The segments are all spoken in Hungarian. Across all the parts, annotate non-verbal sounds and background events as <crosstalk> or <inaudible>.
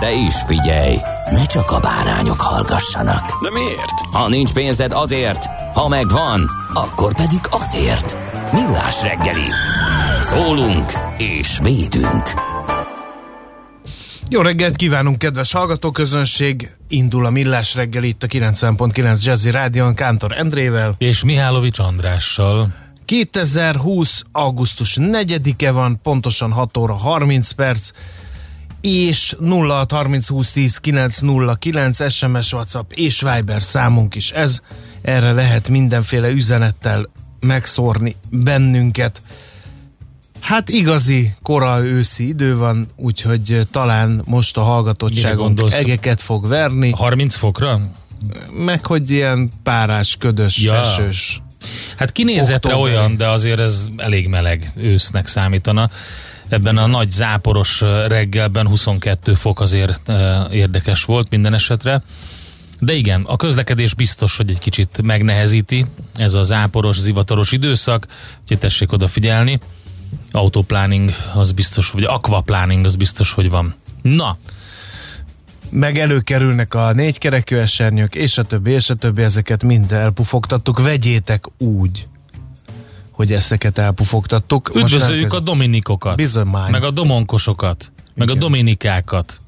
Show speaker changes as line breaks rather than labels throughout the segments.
De is figyelj, ne csak a bárányok hallgassanak.
De miért?
Ha nincs pénzed azért, ha megvan, akkor pedig azért. Millás reggeli. Szólunk és védünk.
Jó reggelt kívánunk, kedves hallgatóközönség! Indul a Millás reggel itt a 90.9 Jazzy Rádion Kántor Endrével.
És Mihálovics Andrással.
2020. augusztus 4-e van, pontosan 6 óra 30 perc, és 0 30 20 10 909 SMS, WhatsApp és Viber számunk is ez. Erre lehet mindenféle üzenettel megszórni bennünket. Hát igazi kora őszi idő van, úgyhogy talán most a hallgatottságunk egeket fog verni,
30 fokra?
meg hogy ilyen párás, ködös,
Ja.
esős.
Hát kinézetre
Októberi.
olyan, de azért ez elég meleg ősznek számítana. Ebben a nagy záporos reggelben 22 fok azért érdekes volt minden esetre. De igen, a közlekedés biztos, hogy egy kicsit megnehezíti ez a záporos, zivataros időszak, úgyhogy tessék odafigyelni. Autoplanning az biztos, vagy aquaplanning az biztos, hogy van. Na,
meg előkerülnek a négykerekű esernyők, és a többi, és a többi, ezeket mind elpufogtattuk. Vegyétek úgy, hogy ezeket elpufogtattuk.
Üdvözöljük a dominikokat,
Bizony.
meg a domonkosokat, meg
Igen.
a dominikákat.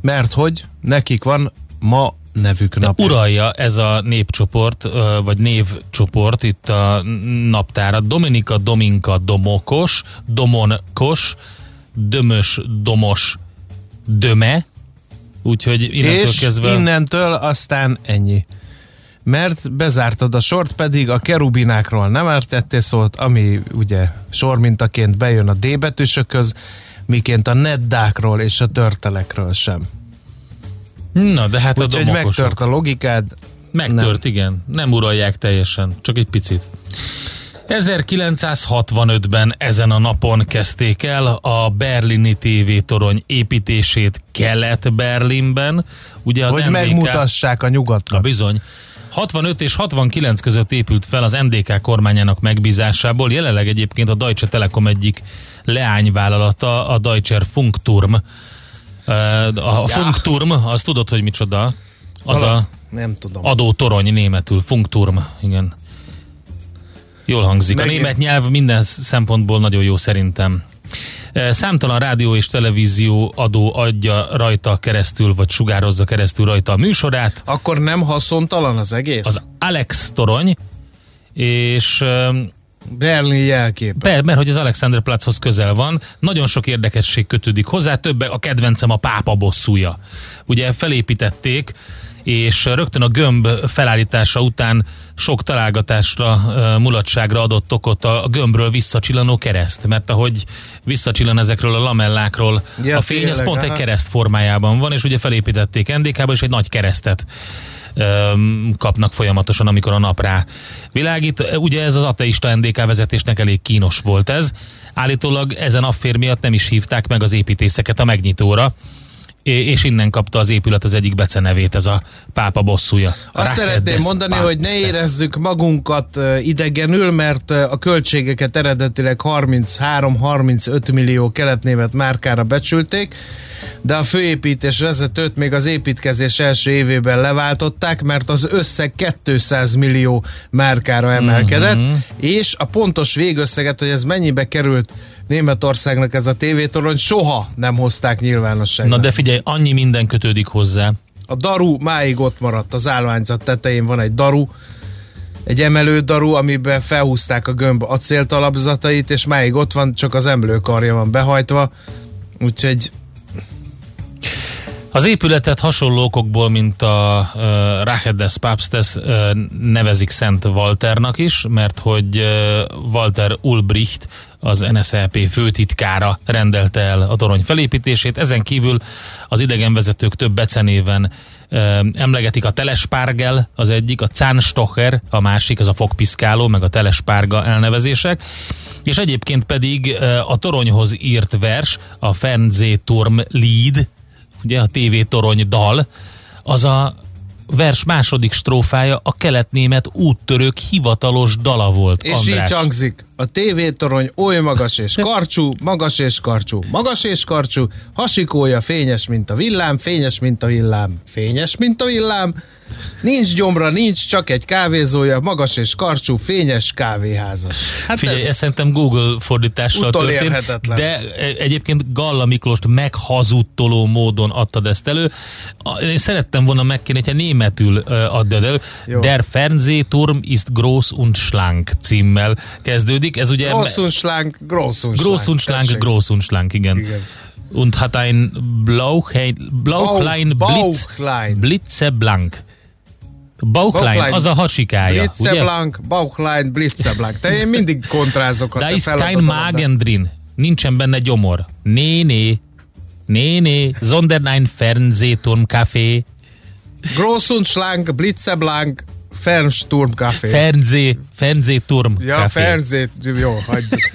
Mert hogy nekik van ma nevük
De
napja.
uralja ez a népcsoport, vagy névcsoport itt a naptára. Dominika, Dominka, Domokos, Domonkos, Dömös, Domos, Döme. Úgyhogy innentől
és
kezdve...
innentől aztán ennyi. Mert bezártad a sort, pedig a kerubinákról nem értettél szót, ami ugye sormintaként bejön a D betűsökhöz, miként a neddákról és a törtelekről sem.
Na, de hát
Úgyhogy
a domokosok.
megtört a logikád.
Megtört, igen. Nem uralják teljesen, csak egy picit. 1965-ben ezen a napon kezdték el a berlini tévétorony építését Kelet-Berlinben. Ugye az
hogy
NDK
megmutassák a
Na
nyugatnak.
bizony. 65 és 69 között épült fel az NDK kormányának megbízásából, jelenleg egyébként a Deutsche Telekom egyik leányvállalata, a Deutscher Funkturm. A Funkturm, azt tudod, hogy micsoda? Az a
Nem tudom.
adótorony németül, Funkturm, igen. Jól hangzik. A
Meg-
német nyelv minden szempontból nagyon jó szerintem. E, Számtalan rádió és televízió adó adja rajta keresztül, vagy sugározza keresztül rajta a műsorát.
Akkor nem haszontalan az egész?
Az Alex torony, és
Berlin jelkép.
be, mert hogy az Alexanderplatzhoz közel van, nagyon sok érdekesség kötődik hozzá, többek a kedvencem a pápa bosszúja. Ugye felépítették, és rögtön a gömb felállítása után sok találgatásra, mulatságra adott okot a gömbről visszacsillanó kereszt, mert ahogy visszacsillan ezekről a lamellákról
Ja,
a fény, az pont
aha.
egy kereszt formájában van, és ugye felépítették NDK-ba, és egy nagy keresztet kapnak folyamatosan, amikor a nap rá világít. Ugye ez az ateista NDK vezetésnek elég kínos volt ez. Állítólag ezen affér miatt nem is hívták meg az építészeket a megnyitóra, és innen kapta az épület az egyik becenevét, ez a pápa bosszúja. A
Azt szeretném mondani, hogy ne érezzük magunkat idegenül, mert a költségeket eredetileg 33-35 millió keletnémet márkára becsülték, de a főépítés vezetőt még az építkezés első évében leváltották, mert az összeg 200 millió márkára emelkedett,
Mhm.
és a pontos végösszeget, hogy ez mennyibe került Németországnak ez a tévétorony, soha nem hozták nyilvánosságra.
Na de figyelj, annyi minden kötődik hozzá,
A daru máig ott maradt, az állványzat tetején van egy daru, egy emelő daru, amiben felhúzták a gömb acéltalapzatait, és máig ott van, csak az emlőkarja van behajtva, úgyhogy
Az épületet hasonló okokból, mint a uh, Rache des Papstes uh, nevezik Szent Walternak is, mert hogy uh, Walter Ulbricht, az NSZLP főtitkára rendelte el a torony felépítését. Ezen kívül az idegenvezetők több becenéven emlegetik a Telespárgel, az egyik, a Zahnstocher, a másik, az a fogpiszkáló, meg a Telespárga elnevezések. És egyébként pedig a toronyhoz írt vers, a Fernsehturm Lied, ugye a TV torony dal, az a vers második strófája a keletnémet úttörők hivatalos dala volt,
És
András.
így hangzik. A tévétorony oly magas és karcsú, magas és karcsú, magas és karcsú, hasikója fényes, mint a villám, fényes, mint a villám, fényes, mint a villám. Nincs gyomra, nincs, csak egy kávézója, magas és karcsú, fényes kávéházas. Hát
Figyelj, ez szerintem Google fordítással történt, de e- egyébként Galla Miklóst meghazudtoló módon adtad ezt elő. Én szerettem volna megkérni, hogyha németül ö, addad elő.
Jó.
Der Fernsehturm ist groß und schlank címmel kezdődik. Ez ugye
Grossunschlank, Grossunschlank.
Groß und schlank,
Tessék.
groß und schlank, igen.
Igen.
Und hat ein Blauchlein
Bauch-
Blitz. Blitzeblank. Bauchlein,
Bauchlein.
az a hasikája, ugye?
Blitzeblank, Bauchlein, Blitzeblank. Te én mindig kontrázokat.
Da
a
ist kein
feladatomat, de-
Magen drin. Nincsen benne gyomor. Né, né. Né, né. Sondern ein Fernsehturm Café.
Grossundschlank, Blitzeblank, Fernsturmcafé.
Fernseh, Fernsehturm
ja,
Café.
Ferzét, jó, hagyjuk. <laughs>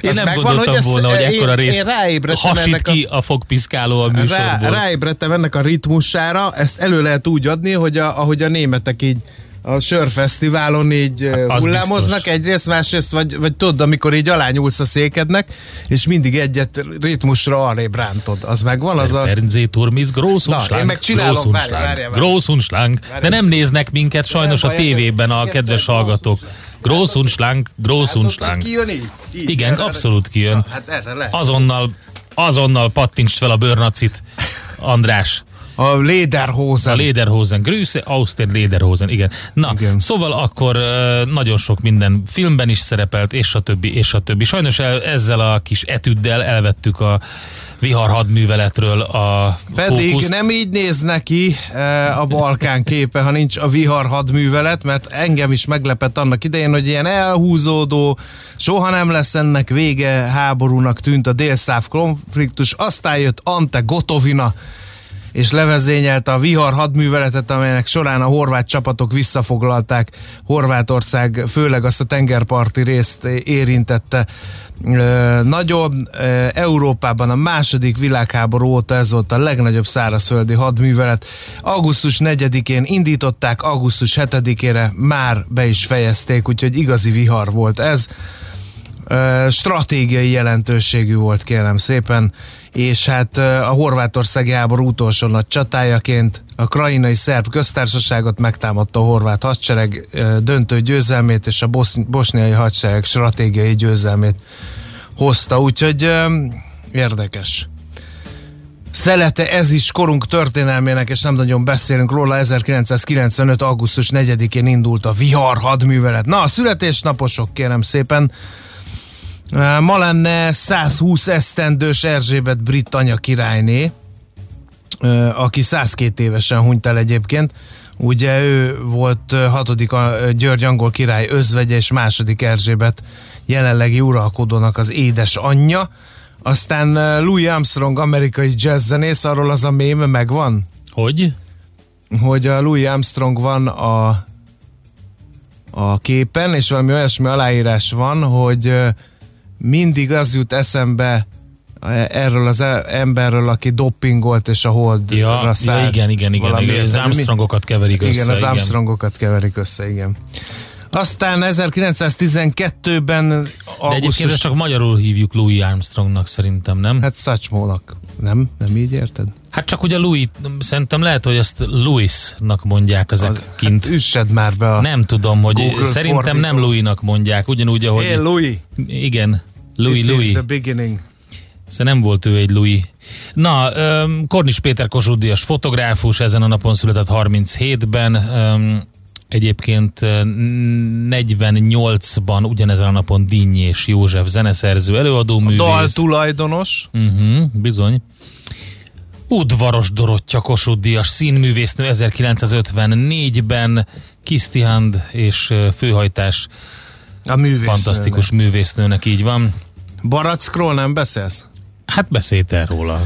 Én
Az
nem
megvan,
gondoltam
hogy
volna, hogy
én-
ekkora
én
részt
ráébredtem
hasít
ennek a-
ki a fogpiszkáló a
Rá,
műsorból.
ráébredtem ennek a ritmusára, ezt elő lehet úgy adni, hogy a, ahogy a németek így a sörfesztiválon így
Hát
hát hullámoznak
biztos.
egyrészt, másrészt, vagy, vagy tudod, amikor így alányulsz a székednek, és mindig egyet ritmusra arrébb rántod. Az megvan? Az a...
Fernsehturm ist groß und
Na, én meg csinálom, várjál, várjál, várjál.
De nem néznek minket sajnos a tévében a kedves hallgatók.
Kijön így? így
Igen, abszolút kijön.
Na, Hát erre lehet.
Azonnal, azonnal pattintsd fel a bőrnacit, András.
A Lederhosen.
A Lederhosen, Grüße aus der Lederhosen, igen. Na, igen. Szóval akkor nagyon sok minden filmben is szerepelt, és a többi, és a többi. Sajnos el, ezzel a kis etüddel elvettük a vihar hadműveletről a
Pedig
fókuszt.
nem így néz neki e, a Balkán képe, ha nincs a vihar hadművelet, mert engem is meglepett annak idején, hogy ilyen elhúzódó, soha nem lesz ennek vége háborúnak tűnt a délszláv konfliktus, aztán jött Ante Gotovina, és levezényelte a vihar hadműveletet, amelynek során a horvát csapatok visszafoglalták Horvátország, főleg azt a tengerparti részt érintette. Ö, Európában a második világháború óta ez volt a legnagyobb szárazföldi hadművelet. Augusztus 4-én indították, augusztus 7-ére már be is fejezték, úgyhogy igazi vihar volt ez. Stratégiai jelentőségű volt, kérem szépen, és hát a horvátországi háború utolsó nagy csatájaként a krainai szerb köztársaságot megtámadta a horvát hadsereg döntő győzelmét, és a bosniai hadsereg stratégiai győzelmét hozta, úgyhogy érdekes. Szelete ez is korunk történelmének, és nem nagyon beszélünk róla. 1995. augusztus 4-én indult a Vihar hadművelet. Na, a születésnaposok, kérem szépen. Ma lenne 120 esztendős Erzsébet brit anya királyné, aki 102 évesen hunyt el egyébként. Ugye ő volt hatodik a György angol király özvegye, és második Erzsébet jelenlegi uralkodónak az édes anyja. Aztán Louis Armstrong, amerikai jazzzenész, arról az a mém megvan,
Hogy?
hogy a Louis Armstrong van a, a képen, és valami olyasmi aláírás van, hogy mindig az jut eszembe e- erről az e- emberről, aki doppingolt és a holdra
Ja, ja igen, igen, igen. Igen. Az Armstrongokat keverik össze.
igen, az Armstrongokat keverik össze, igen. Aztán 1912-ben
De egyébként
augusztus...
ezt csak magyarul hívjuk Louis Armstrongnak szerintem, nem? Hát,
Hát Szacsmónak. Nem? Nem így érted?
hát csak ugye Louis, szerintem lehet, hogy ezt Louisnak mondják ezek
Az,
kint.
hát üssed már be a...
nem tudom, hogy
Google
szerintem
fordító.
nem Louisnak mondják, ugyanúgy, ahogy...
Hey, Louis,
igen, Louis,
this
Louis.
is the beginning.
Szóval nem volt ő egy Louis. Na, Kornis Péter Kossuth Díjas fotográfus, ezen a napon született 37-ben, um, egyébként 48-ban ugyanezen a napon és József zeneszerző, előadó művész.
Dal tulajdonos.
Uh-huh, bizony. Udvaros Dorottya Kossuth Díjas színművésznő 1954-ben Kisztihand és főhajtás
A művész.
fantasztikus művésznőnek így van.
Barackról nem beszélsz?
Hát beszélt el róla.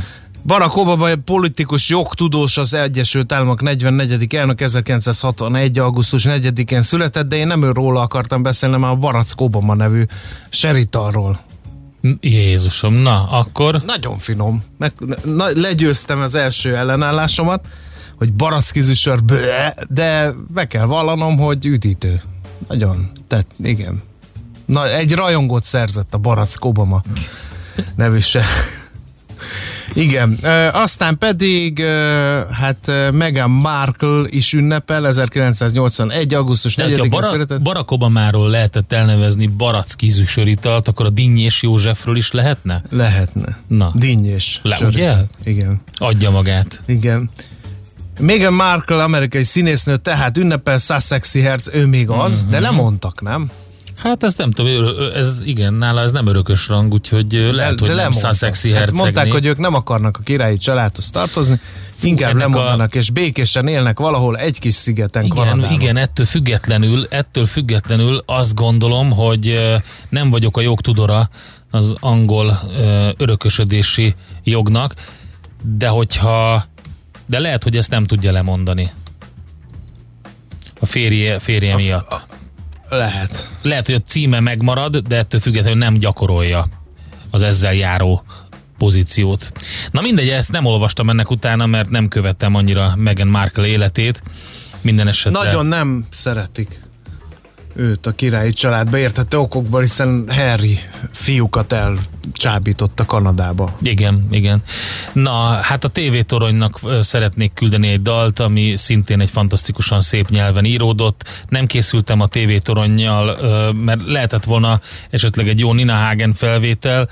Barack Obama politikus jogtudós az Egyesült Államok 44. elnök 1961. augusztus 4-én született, de én nem őróla akartam beszélni, hanem a Barack Obama nevű seritarról.
Jézusom, na, akkor
Nagyon finom. Meg, na, legyőztem az első ellenállásomat, hogy barackizűsör, de be kell vallanom, hogy üdítő. Nagyon. Tehát igen. Na, egy rajongót szerzett a Barack Obama nevű se. Igen, aztán pedig hát Meghan Markle is ünnepel 1981. augusztus
de hogyha
4-én
Barack,
született.
Barack Obamáról lehetett elnevezni barackízű söritalt, akkor a Dinny és Józsefről is lehetne?
Lehetne.
Na.
Dinnyés.
Le, ugye?
Igen.
Adja magát.
Igen. Meghan Markle, amerikai színésznő, tehát ünnepel Sussexi herc, ő még az, mm-hmm. de lemondtak, nem?
Hát ez nem tudom, ez igen, nála ez nem örökös rang, úgyhogy lehet, hogy nem
lemondtak.
Sussexi
hát
hercegné.
Mondták, hogy ők nem akarnak a királyi családhoz tartozni, inkább
ennek
lemondanak, és békésen élnek valahol egy kis szigeten
Igen,
Kanadában.
igen, ettől függetlenül, ettől függetlenül azt gondolom, hogy nem vagyok a jogtudora az angol örökösödési jognak, de hogyha, de lehet, hogy ezt nem tudja lemondani. A férje, férje miatt.
Lehet.
Lehet, hogy a címe megmarad, de ettől függetlenül nem gyakorolja az ezzel járó pozíciót. Na mindegy, ezt nem olvastam ennek utána, mert nem követtem annyira Meghan Markle életét. Minden esetre...
Nagyon nem szeretik őt a királyi családba, érthető okokból, hiszen Harry fiúkat elcsábította Kanadába.
Igen, igen. Na, hát a TV toronynak szeretnék küldeni egy dalt, ami szintén egy fantasztikusan szép nyelven íródott. Nem készültem a TV toronnyal, ö, mert lehetett volna esetleg egy jó Nina Hagen felvétel.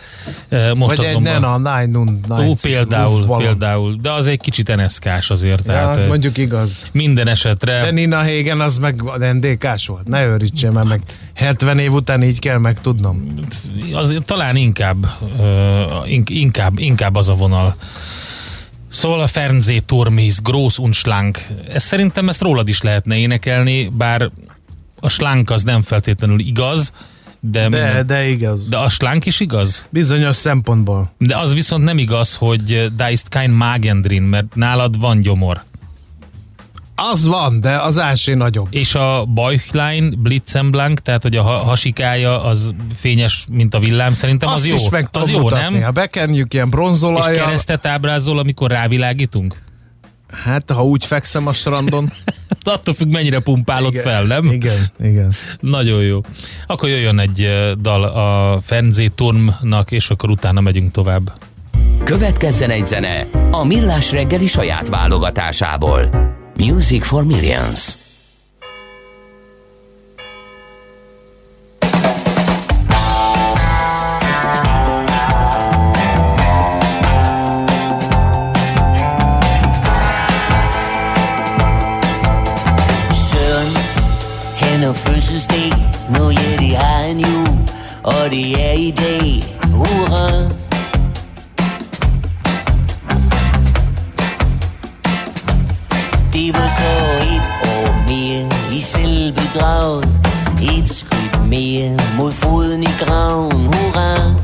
Most
Vagy egy
azonban...
Nena, Nine Nine
Ó, például, például. De az egy kicsit NSK-s azért.
Ja,
tehát
az mondjuk igaz.
minden esetre...
De Nina Hagen az meg NDK-s volt. Ne őrítsél már meg. 70 év után így kell megtudnom.
az, talán inkább, uh, inkább, inkább az a vonal. Szóval a Fernseh Turmis, Gross und Schlank. Ez szerintem ezt rólad is lehetne énekelni, bár a slank az nem feltétlenül igaz, de,
De,
minden,
de igaz.
de a slank is igaz?
Bizonyos szempontból.
De az viszont nem igaz, hogy da ist kein Magendrin, mert nálad van gyomor.
Az van, de az ásé nagyobb.
És a Bäuchlein Blitzenblank, tehát hogy a ha- hasikája az fényes, mint a villám, szerintem
Azt
az jó.
is meg
az jó,
mutatni.
nem?
Ha bekenjük ilyen
És
bronzolajjal,
keresztet ábrázol, amikor rávilágítunk?
hát ha úgy fekszem a strandon. <laughs>
Attól függ, mennyire pumpálod
Igen,
fel, nem?
Igen, igen.
Nagyon jó. Akkor jöjjön egy dal a Fernzé Turmnak, és akkor utána megyünk tovább.
Következzen egy zene a Millás reggeli saját válogatásából. Music for Millions.
Day, nu je die HNU, or die AID, Hurra! Det var så et år mere i selvbedraget, et skridt mere mod foden i graven, hurra.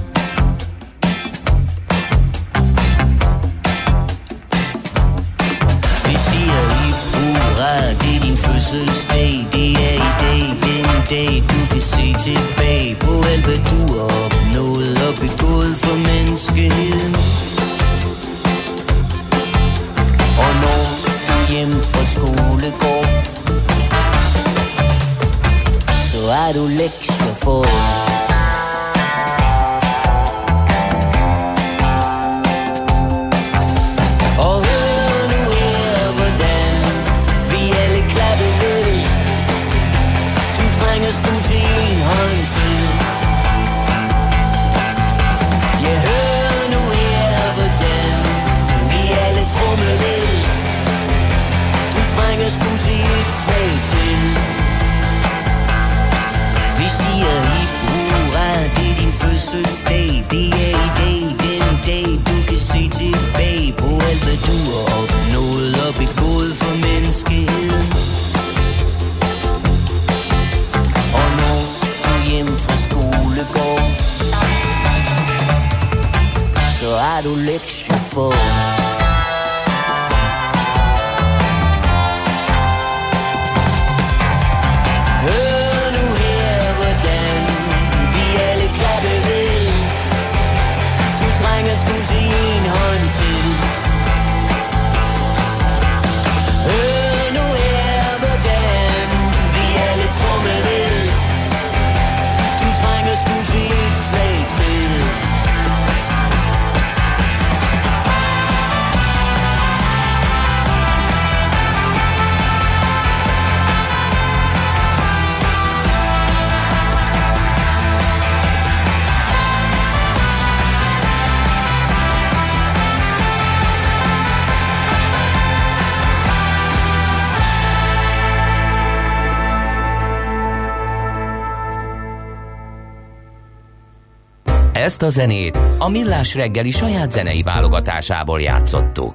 A zenét a Millás reggeli saját zenei válogatásából játszottuk.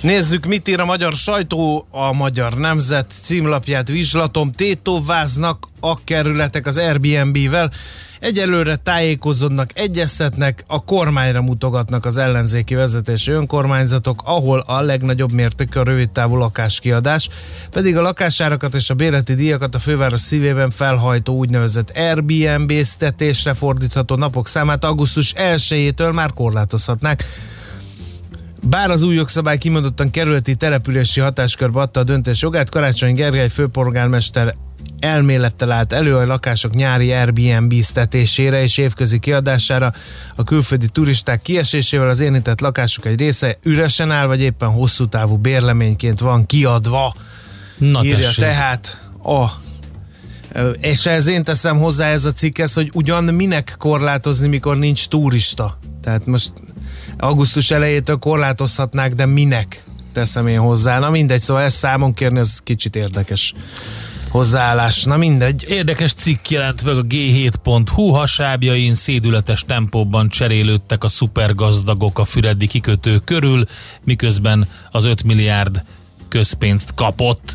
Nézzük, mit ír a magyar sajtó, a magyar nemzet címlapját vizslatom. Tétováznak a kerületek az Airbnb-vel. Egyelőre tájékozódnak, egyeztetnek, a kormányra mutogatnak az ellenzéki vezetési önkormányzatok, ahol a legnagyobb mértékű a rövidtávú lakáskiadás, pedig a lakásárakat és a bérleti díjakat a főváros szívében felhajtó úgynevezett Airbnb-ztetésre fordítható napok számát augusztus 1-től már korlátozhatnák. Bár az új jogszabály kimondottan kerületi települési hatáskörbe adta a döntés jogát, Karácsony Gergely főpolgármester elmélettel állt elő a lakások nyári Airbnb-ztetésére és évközi kiadására. A külföldi turisták kiesésével az érintett lakások egy része üresen áll, vagy éppen hosszú távú bérleményként van kiadva.
Na
írja
tessék.
tehát a és ez én teszem hozzá ez a cikkhez, hogy ugyan minek korlátozni, mikor nincs turista. Tehát most augusztus elejétől korlátozhatnák, de minek teszem én hozzá. Na mindegy, szóval ezt számon kérni, ez kicsit érdekes hozzáállás. Na mindegy.
Érdekes cikk jelent meg a G7.hu hasábjain, szédületes tempóban cserélődtek a szupergazdagok a füredi kikötő körül, miközben az 5 milliárd közpénzt kapott.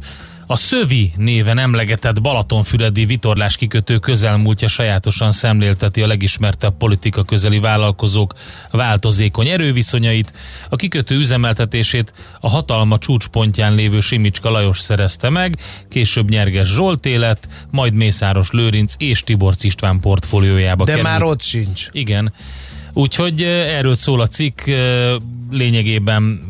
A Szövi néven emlegetett Balatonfüredi vitorlás kikötő közelmúltja sajátosan szemlélteti a legismertebb politika közeli vállalkozók változékony erőviszonyait. A kikötő üzemeltetését a hatalma csúcspontján lévő Simicska Lajos szerezte meg, később Nyerges Zsolté lett, majd Mészáros Lőrinc és Tiborcs István portfóliójába
De
került.
már ott sincs.
Igen. Úgyhogy eh, erről szól a cikk, eh, lényegében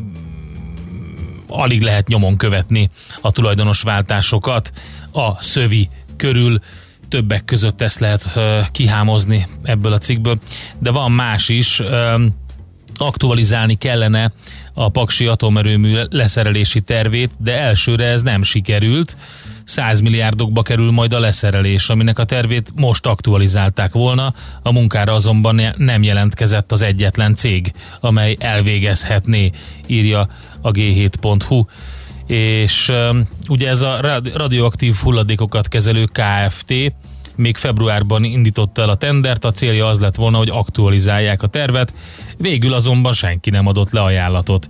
alig lehet nyomon követni a tulajdonos váltásokat a szövi körül. Többek között ezt lehet eh, kihámozni ebből a cikkből, de van más is. eh, Aktualizálni kellene a Paksi atomerőmű leszerelési tervét, de elsőre ez nem sikerült. 100 milliárdokba kerül majd a leszerelés, aminek a tervét most aktualizálták volna, a munkára azonban nem jelentkezett az egyetlen cég, amely elvégezhetné, írja a g7.hu és ugye ez a radi- radioaktív hulladékokat kezelő KFT még februárban indította el a tendert, a célja az lett volna, hogy aktualizálják a tervet, végül azonban senki nem adott le ajánlatot.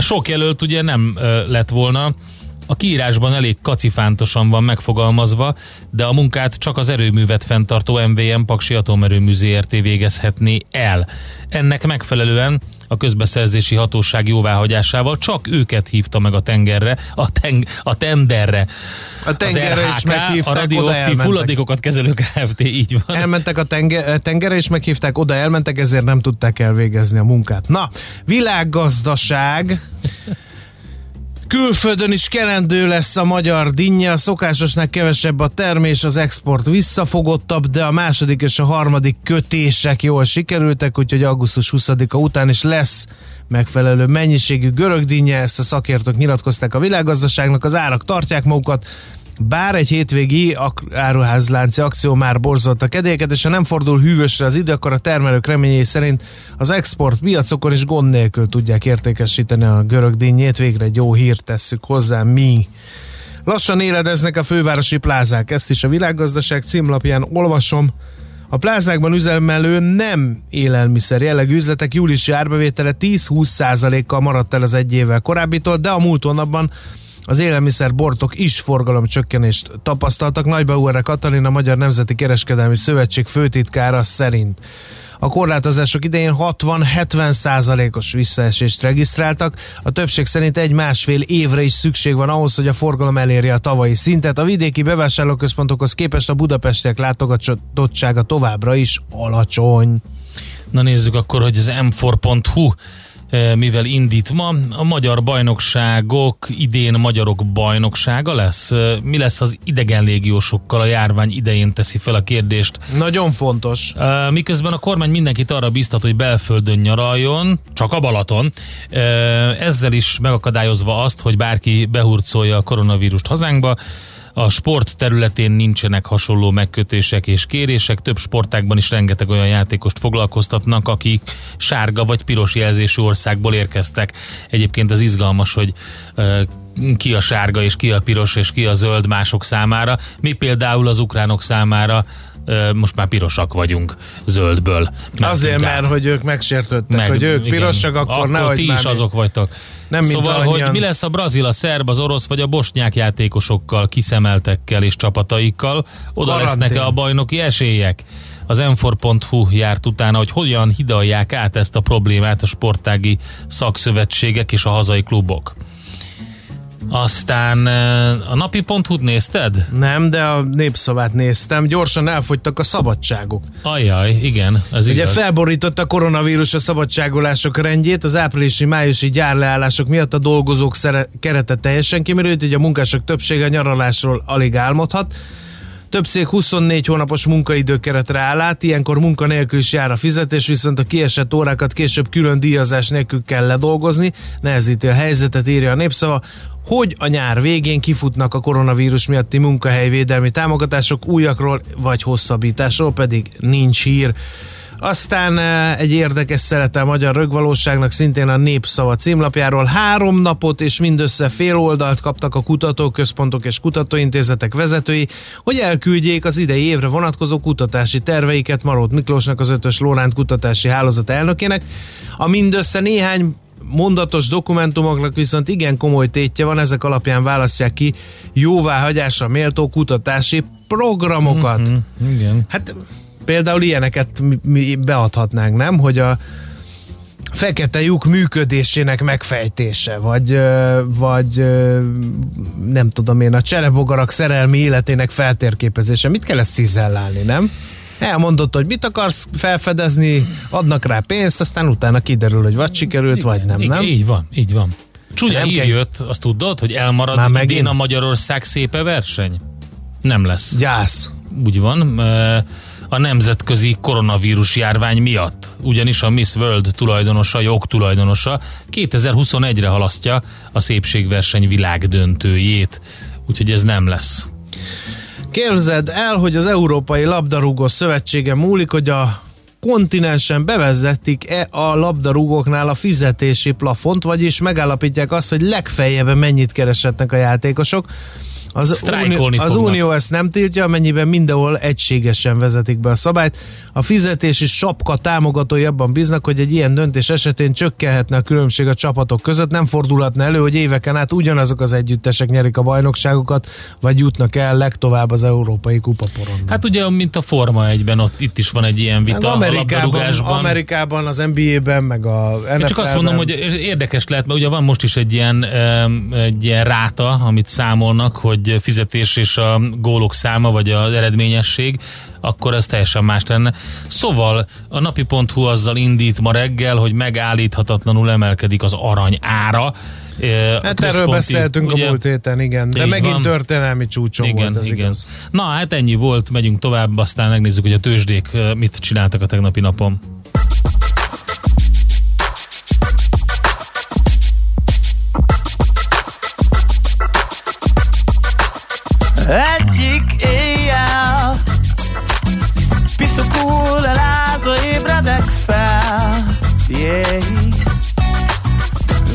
Sok jelölt ugye nem lett volna, a kiírásban elég kacifántosan van megfogalmazva, de a munkát csak az erőművet fenntartó MVM Paksi Atomerőmű ZRT végezhetné el. Ennek megfelelően a közbeszerzési hatóság jóváhagyásával csak őket hívta meg a tengerre, a, teng, a tenderre.
A tengerre
az
is meghívták,
a radioaktív hulladékokat kezelő Kft. így van.
Elmentek a tenger, tengerre, és meghívták, oda elmentek, ezért nem tudták elvégezni a munkát. Na, világgazdaság. Külföldön is kelendő lesz a magyar dinnye, a szokásosnál kevesebb a termés, az export visszafogottabb, de a második és a harmadik kötések jól sikerültek, úgyhogy augusztus 20-a után is lesz megfelelő mennyiségű görög dinnye, ezt a szakértők nyilatkozták a világgazdaságnak, az árak tartják magukat, Bár egy hétvégi áruházlánci akció már borzolt a kedélyeket, és ha nem fordul hűvösre az idő, akkor a termelők reményei szerint az export piacokon is gond nélkül tudják értékesíteni a görög dinnyét. Végre egy jó hírt tesszük hozzá mi. Lassan éledeznek a fővárosi plázák, ezt is a világgazdaság címlapján olvasom. A plázákban üzemelő nem élelmiszer jellegű üzletek júliusi árbevétele 10-20%-kal maradt el az egy évvel korábbitól, de a múlt hónapban az élelmiszer bortok is forgalomcsökkenést tapasztaltak. Nagybauer Katalin, a Magyar Nemzeti Kereskedelmi Szövetség főtitkára szerint. A korlátozások idején 60-70 százalékos visszaesést regisztráltak. A többség szerint egy-másfél évre is szükség van ahhoz, hogy a forgalom elérje a tavalyi szintet. A vidéki bevásárlóközpontokhoz képest a budapestiek látogatottsága továbbra is alacsony.
Na nézzük akkor, hogy az m4.hu eh, mivel indít ma. A magyar bajnokságok idén magyarok bajnoksága lesz. Mi lesz az idegen légiósokkal a járvány idején teszi fel a kérdést.
Nagyon fontos.
Miközben a kormány mindenkit arra biztat, hogy belföldön nyaraljon, csak a Balaton, ezzel is megakadályozva azt, hogy bárki behurcolja a koronavírust hazánkba. A sport területén nincsenek hasonló megkötések és kérések, több sportágban is rengeteg olyan játékost foglalkoztatnak, akik sárga vagy piros jelzésű országból érkeztek. Egyébként az izgalmas, hogy ki a sárga és ki a piros és ki a zöld mások számára. Mi például az ukránok számára most már pirosak vagyunk zöldből.
Azért, mert hogy ők megsértődtek,
Meg-
hogy ők
igen.
pirosak, akkor,
akkor
nehogy
ti
már
is
mi-
azok vagytok.
Nem mint
szóval,
annyian.
hogy mi lesz a brazil, a szerb, az orosz vagy a bosnyák játékosokkal, kiszemeltekkel és csapataikkal? Oda
Karantén.
lesznek-e a bajnoki esélyek? Az m járt utána, hogy hogyan hidalják át ezt a problémát a sportági szakszövetségek és a hazai klubok. Aztán a napi.hu-t nézted?
Nem, de a népszavát néztem. Gyorsan elfogytak a szabadságok.
Ajaj, igen, ez
Ugye
igaz.
felborított a koronavírus a szabadságolások rendjét, az áprilisi-májusi gyárleállások miatt a dolgozók szere- kerete teljesen kimerült, így a munkások többsége nyaralásról alig álmodhat. Több cég 24 hónapos munkaidőkeretre áll át, ilyenkor munkanélkül is jár a fizetés, viszont a kiesett órákat később külön díjazás nélkül kell ledolgozni, nehezíti a helyzetet, írja a népszava, hogy a nyár végén kifutnak a koronavírus miatti munkahelyvédelmi támogatások újakról vagy hosszabbításról pedig nincs hír. Aztán eh, egy érdekes szerete a magyar rögvalóságnak szintén a Népszava címlapjáról. Három napot és mindössze fél oldalt kaptak a kutatóközpontok és kutatóintézetek vezetői, hogy elküldjék az idei évre vonatkozó kutatási terveiket Marót Miklósnak, az Ötös Lóránt kutatási hálózat elnökének. A mindössze néhány mondatos dokumentumoknak viszont igen komoly tétje van, ezek alapján választják ki jóváhagyásra méltó kutatási programokat.
Mhm, igen.
Hát például ilyeneket mi, beadhatnánk, nem? Hogy a fekete lyuk működésének megfejtése, vagy, vagy nem tudom én, a cserebogarak szerelmi életének feltérképezése. Mit kell ezt cizellálni, nem? Elmondott, hogy mit akarsz felfedezni, adnak rá pénzt, aztán utána kiderül, hogy vagy sikerült, vagy nem, nem?
Így van, így van. Csúnya hír jött, azt tudod, hogy elmarad
Már
idén
megint?
a Magyarország szépe verseny? Nem lesz.
Gyász.
Úgy van. A nemzetközi koronavírus járvány miatt. Ugyanis a Miss World tulajdonosa, jogtulajdonosa 2021-re halasztja a szépségverseny világdöntőjét. Úgyhogy ez nem lesz.
Képzeld el, hogy az Európai Labdarúgó Szövetsége múlik, hogy a kontinensen bevezetik-e a labdarúgóknál a fizetési plafont, vagyis megállapítják azt, hogy legfeljebb mennyit keresetnek a játékosok. Az,
Sztrájkolni
az. Unió ezt nem tiltja, amennyiben mindenhol egységesen vezetik be a szabályt. A fizetési sapka támogatói abban bíznak, hogy egy ilyen döntés esetén csökkenhetne a különbség a csapatok között. Nem fordulhatna elő, hogy éveken át ugyanazok az együttesek nyerik a bajnokságokat, vagy jutnak el legtovább az európai kupaporon.
Hát ugye, mint a Forma egyben, ott itt is van egy ilyen vita a
Amerikában. Amerikában, az NBA-ben, meg a NFL-ben.
Én csak azt mondom, hogy érdekes lehet, mert ugye van most is egy ilyen, egy ilyen ráta, amit számolnak, hogy fizetés és a gólok száma, vagy az eredményesség, akkor ez teljesen más lenne. Szóval a napi.hu azzal indít ma reggel, hogy megállíthatatlanul emelkedik az arany ára. A
Hát erről beszéltünk
ugye,
a múlt héten, igen. De megint
van.
történelmi csúcson
igen,
volt, ez
igen.
igaz.
Na hát ennyi volt, megyünk tovább, aztán megnézzük, hogy a tőzsdék mit csináltak a tegnapi napon.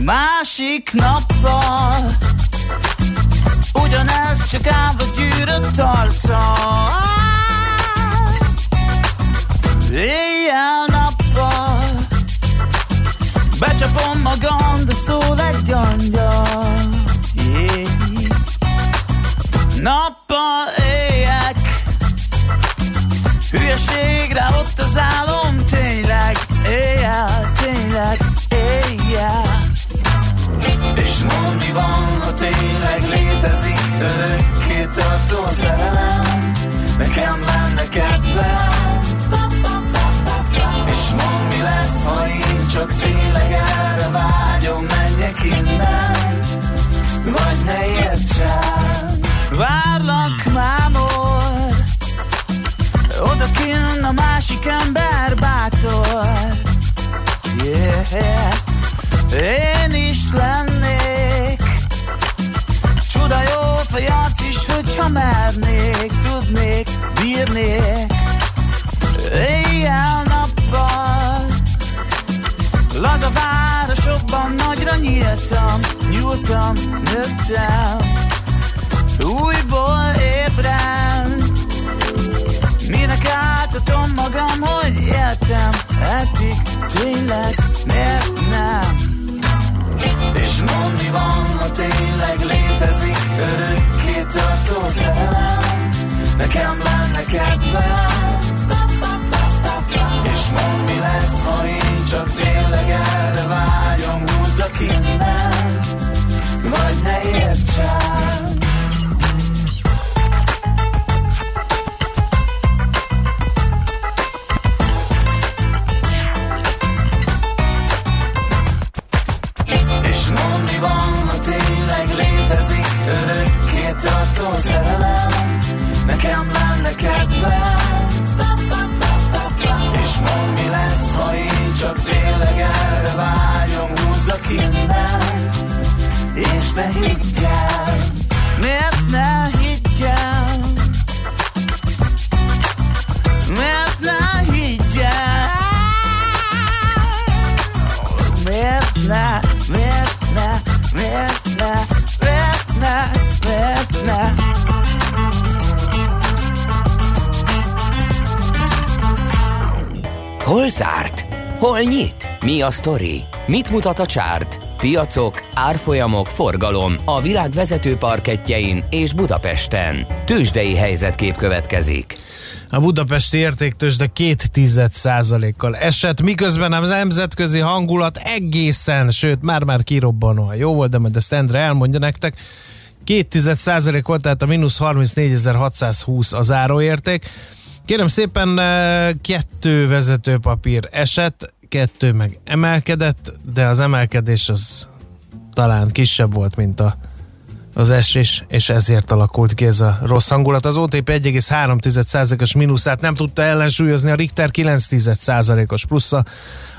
Másik nappal. Ugyanez csak állva gyűrött arccal. Éjjel-nappal Becsapom magam, de szól egy angyal. Nappal éjek. Hülyeségre ott az álom Tényleg, éjjel, Mondd mi van, ha tényleg létezik Örökké tartó szerelem. Nekem lenne kedvem. És mondd mi lesz, ha én csak tényleg erre vágyom Menjek innen, vagy ne értsen. Várlak mámor Oda kinn a másik ember bátor. Yeah. Én is lennék hogyha mernék Tudnék, bírnék. Éjjel-nappal Laza városokban nagyra nyíltam Nyúltam, nőttem. Újból ébren. Minek átadom magam, hogy éltem? Eddig tényleg miért nem? És mondd mi van, ha tényleg létezik Örökké tartó szerelem. Nekem lenne kedvem És mondd mi lesz, ha én csak tényleg erre vágyom Húzzak innen, vagy ne értsen
a sztori? Mit mutat a csárt? Piacok, árfolyamok, forgalom a világ vezető parketjein és Budapesten. Tősdei helyzetkép következik.
A budapesti értéktősde két tized százalékkal esett, miközben a nemzetközi hangulat egészen, sőt már-már kirobbanóan jó volt, de majd ezt Endre elmondja nektek. Két tized százalék volt, tehát a mínusz 34.620 a záróérték. Kérem szépen, eh, kettő vezetőpapír esett, kettő meg emelkedett, de az emelkedés az talán kisebb volt, mint a, az esés, és ezért alakult ki ez a rossz hangulat. Az OTP 1,3%-os mínuszát nem tudta ellensúlyozni, a Richter 9%-os plusza,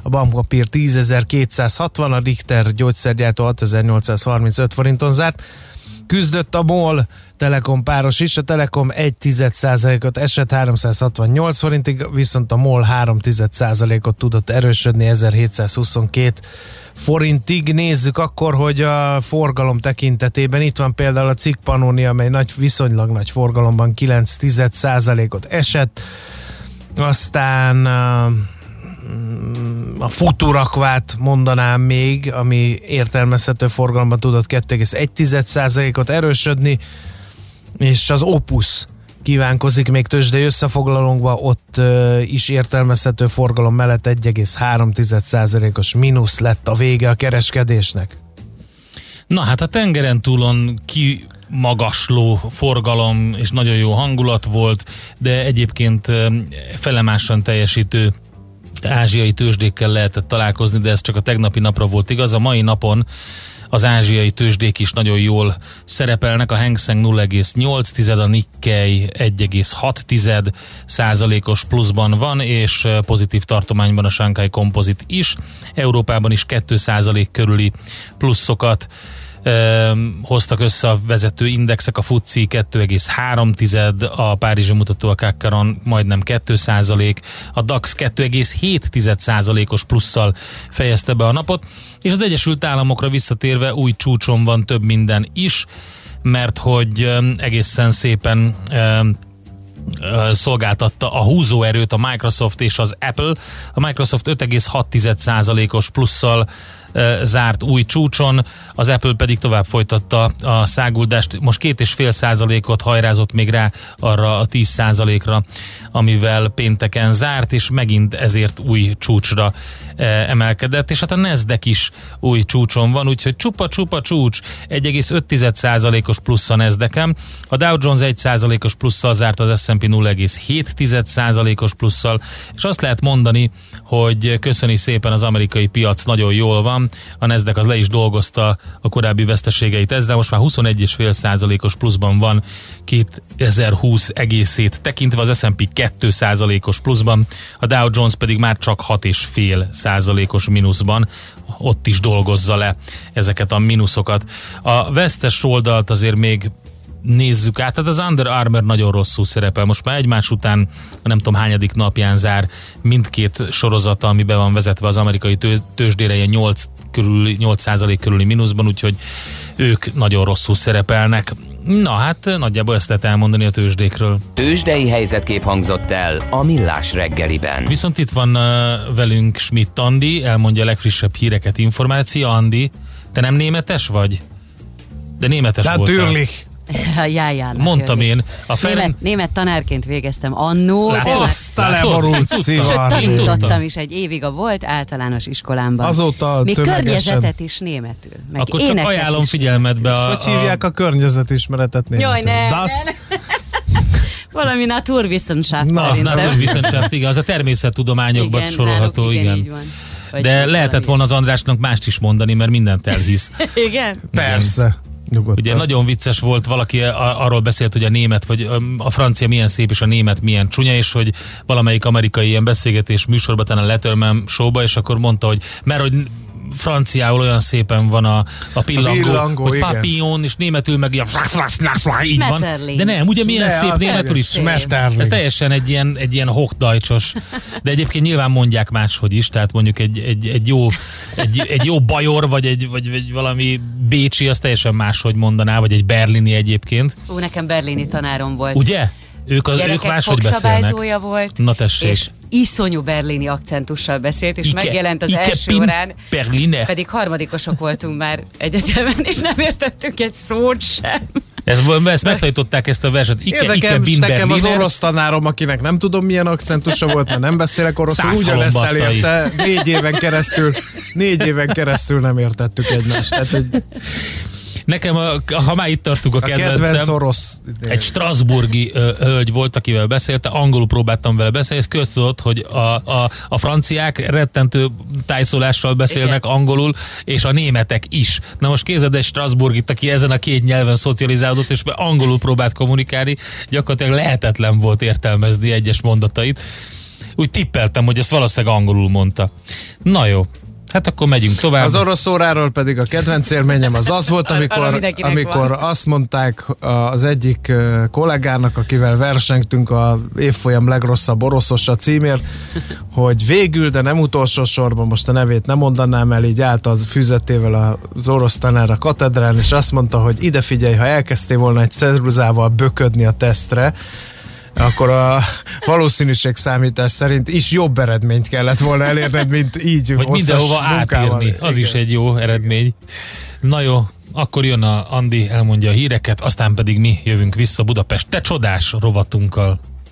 a bankpapír 10.260, a Richter gyógyszergyártó 6.835 forinton zárt. Küzdött a MOL Telekom páros is, a Telekom 1 ot esett 368 forintig, viszont a MOL 3 ot tudott erősödni 1722 forintig. Nézzük akkor, hogy a forgalom tekintetében itt van például a cikk Panoni, amely nagy, viszonylag nagy forgalomban 9 ot esett, aztán a futurakvát mondanám még, ami értelmezhető forgalomban tudott 2,1%-ot erősödni, és az Opus kívánkozik még tőzsdei összefoglalónkba, ott uh, is értelmezhető forgalom mellett 1,3%-os mínusz lett a vége a kereskedésnek.
Na hát a tengeren túlon ki magasló forgalom és nagyon jó hangulat volt, de egyébként felemásan teljesítő ázsiai tőzsdékkel lehetett találkozni, de ez csak a tegnapi napra volt igaz. A mai napon az ázsiai tőzsdék is nagyon jól szerepelnek, a Hang Seng 0,8, a Nikkei 1,6 százalékos pluszban van, és pozitív tartományban a Shanghai Composite is. Európában is 2 százalék körüli pluszokat öm, hoztak össze a vezető indexek, a FUCI 2,3, a Párizsi mutató a Kakkaron majdnem 2% a DAX 2,7 os plusszal fejezte be a napot, és az Egyesült Államokra visszatérve új csúcson van több minden is, mert hogy egészen szépen ö, szolgáltatta a húzóerőt a Microsoft és az Apple. A Microsoft 5,6%-os plusszal zárt új csúcson, az Apple pedig tovább folytatta a száguldást. Most két és fél százalékot hajrázott még rá arra a 10 százalékra, amivel pénteken zárt, és megint ezért új csúcsra emelkedett, és hát a Nasdaq is új csúcson van, úgyhogy csupa-csupa csúcs, 1,5 százalékos plusz a Nasdaq-en, a Dow Jones 1 százalékos plusszal zárt az S&P 0,7 százalékos plusszal, és azt lehet mondani, hogy köszöni szépen az amerikai piac, nagyon jól van, a Nasdaq az le is dolgozta a korábbi veszteségeit ezzel, most már 21,5 százalékos pluszban van 2020 egészét tekintve, az S&P 2 százalékos pluszban, a Dow Jones pedig már csak 6,5 százalékos mínuszban, ott is dolgozza le ezeket a mínuszokat. A vesztes oldalt azért még nézzük át. Tehát az Under Armour nagyon rosszul szerepel. Most már egymás után nem tudom hányadik napján zár mindkét sorozata, ami be van vezetve az amerikai tő, tőzsdére ilyen 8, körül, 8% körüli mínuszban, úgyhogy ők nagyon rosszul szerepelnek. Na hát nagyjából ezt lehet elmondani a tőzsdékről.
Tőzsdei helyzetkép hangzott el a Millás reggeliben.
Viszont itt van uh, velünk Schmidt Andi, elmondja a legfrissebb híreket, információ. Andi, te nem németes vagy? De németes
Hát
voltál.
Türlich.
A jáján.
Mondtam én. A Ferenc...
Német, német tanárként végeztem annó?
Azt a leborult szivar.
Tanítottam is egy évig a volt általános iskolámban.
Azóta
Még
tömegesen.
környezetet is németül. Meg
Akkor csak ajánlom figyelmetbe a,
Hogy hívják a környezetismeretet németül?
Jaj, ne,
Das, <laughs>
Valami Naturwissenschaft
Na,
az viszont igen, az a természettudományokban
Igen,
sorolható,
náluk
igen.
így van. Vagy
De lehetett volna az Andrásnak mást is mondani, mert mindent elhisz. <laughs>
Igen?
persze. Nyugodtan.
Ugye nagyon vicces volt, valaki arról beszélt, hogy a német, vagy a francia milyen szép, és a német milyen csúnya, és hogy valamelyik amerikai ilyen beszélgetés műsorban, talán a Letterman showba, és akkor mondta, hogy mert hogy franciául olyan szépen van a, a pillangó,
villangó,
hogy
igen.
papillon, és németül meg ilyen így van. De nem, ugye milyen
De,
szép németül is. Ez teljesen egy ilyen, egy ilyen hochdajcsos, de egyébként nyilván mondják máshogy is, tehát mondjuk egy, egy, egy, jó, egy, egy jó bajor, vagy, egy, vagy, vagy valami bécsi, az teljesen máshogy mondaná, vagy egy berlini egyébként.
Ó, nekem berlini tanárom volt.
Ugye? Ők, az, ők máshogy beszélnek.
volt,
Na tessék.
és iszonyú berlini akcentussal beszélt, és
Ike-
megjelent az
Ike
első
pin
órán.
Berline.
Pedig harmadikosok voltunk már egyetemen, és nem értettünk egy szót sem.
Ez, ezt megtanították ezt a verset. Ike, Ike
Érdekes,
bin
nekem az orosz tanárom, akinek nem tudom milyen akcentusa volt, mert nem beszélek oroszul, ugyanezt elérte. Négy éven keresztül, négy éven keresztül nem értettük egymást. Tehát egy,
Nekem, a, ha már itt tartunk a,
a kedvenc
kedvencem,
orosz.
egy Strasburgi ö, hölgy volt, akivel beszélte, angolul próbáltam vele beszélni, és köztudott, hogy a, a, a franciák rettentő tájszólással beszélnek Igen. angolul, és a németek is. Na most képzeld egy Strasburgit, aki ezen a két nyelven szocializálódott, és angolul próbált kommunikálni, gyakorlatilag lehetetlen volt értelmezni egyes mondatait. Úgy tippeltem, hogy ezt valószínűleg angolul mondta. Na jó, hát akkor megyünk tovább.
Az orosz óráról pedig a kedvenc élményem az az volt, amikor, amikor
van.
azt mondták az egyik kollégának, akivel versengtünk a évfolyam legrosszabb oroszosa címért, hogy végül, de nem utolsó sorban, most a nevét nem mondanám el, így állt az füzetével az orosz tanár a katedrán, és azt mondta, hogy ide figyelj, ha elkezdtél volna egy ceruzával böködni a tesztre, akkor a valószínűség számítás szerint is jobb eredményt kellett volna elérned, mint így hosszas
mindenhova
munkával.
átírni, az
Igen.
is egy jó eredmény. Na jó, akkor jön a Andi, elmondja a híreket, aztán pedig mi jövünk vissza Budapest te csodás rovatunkkal.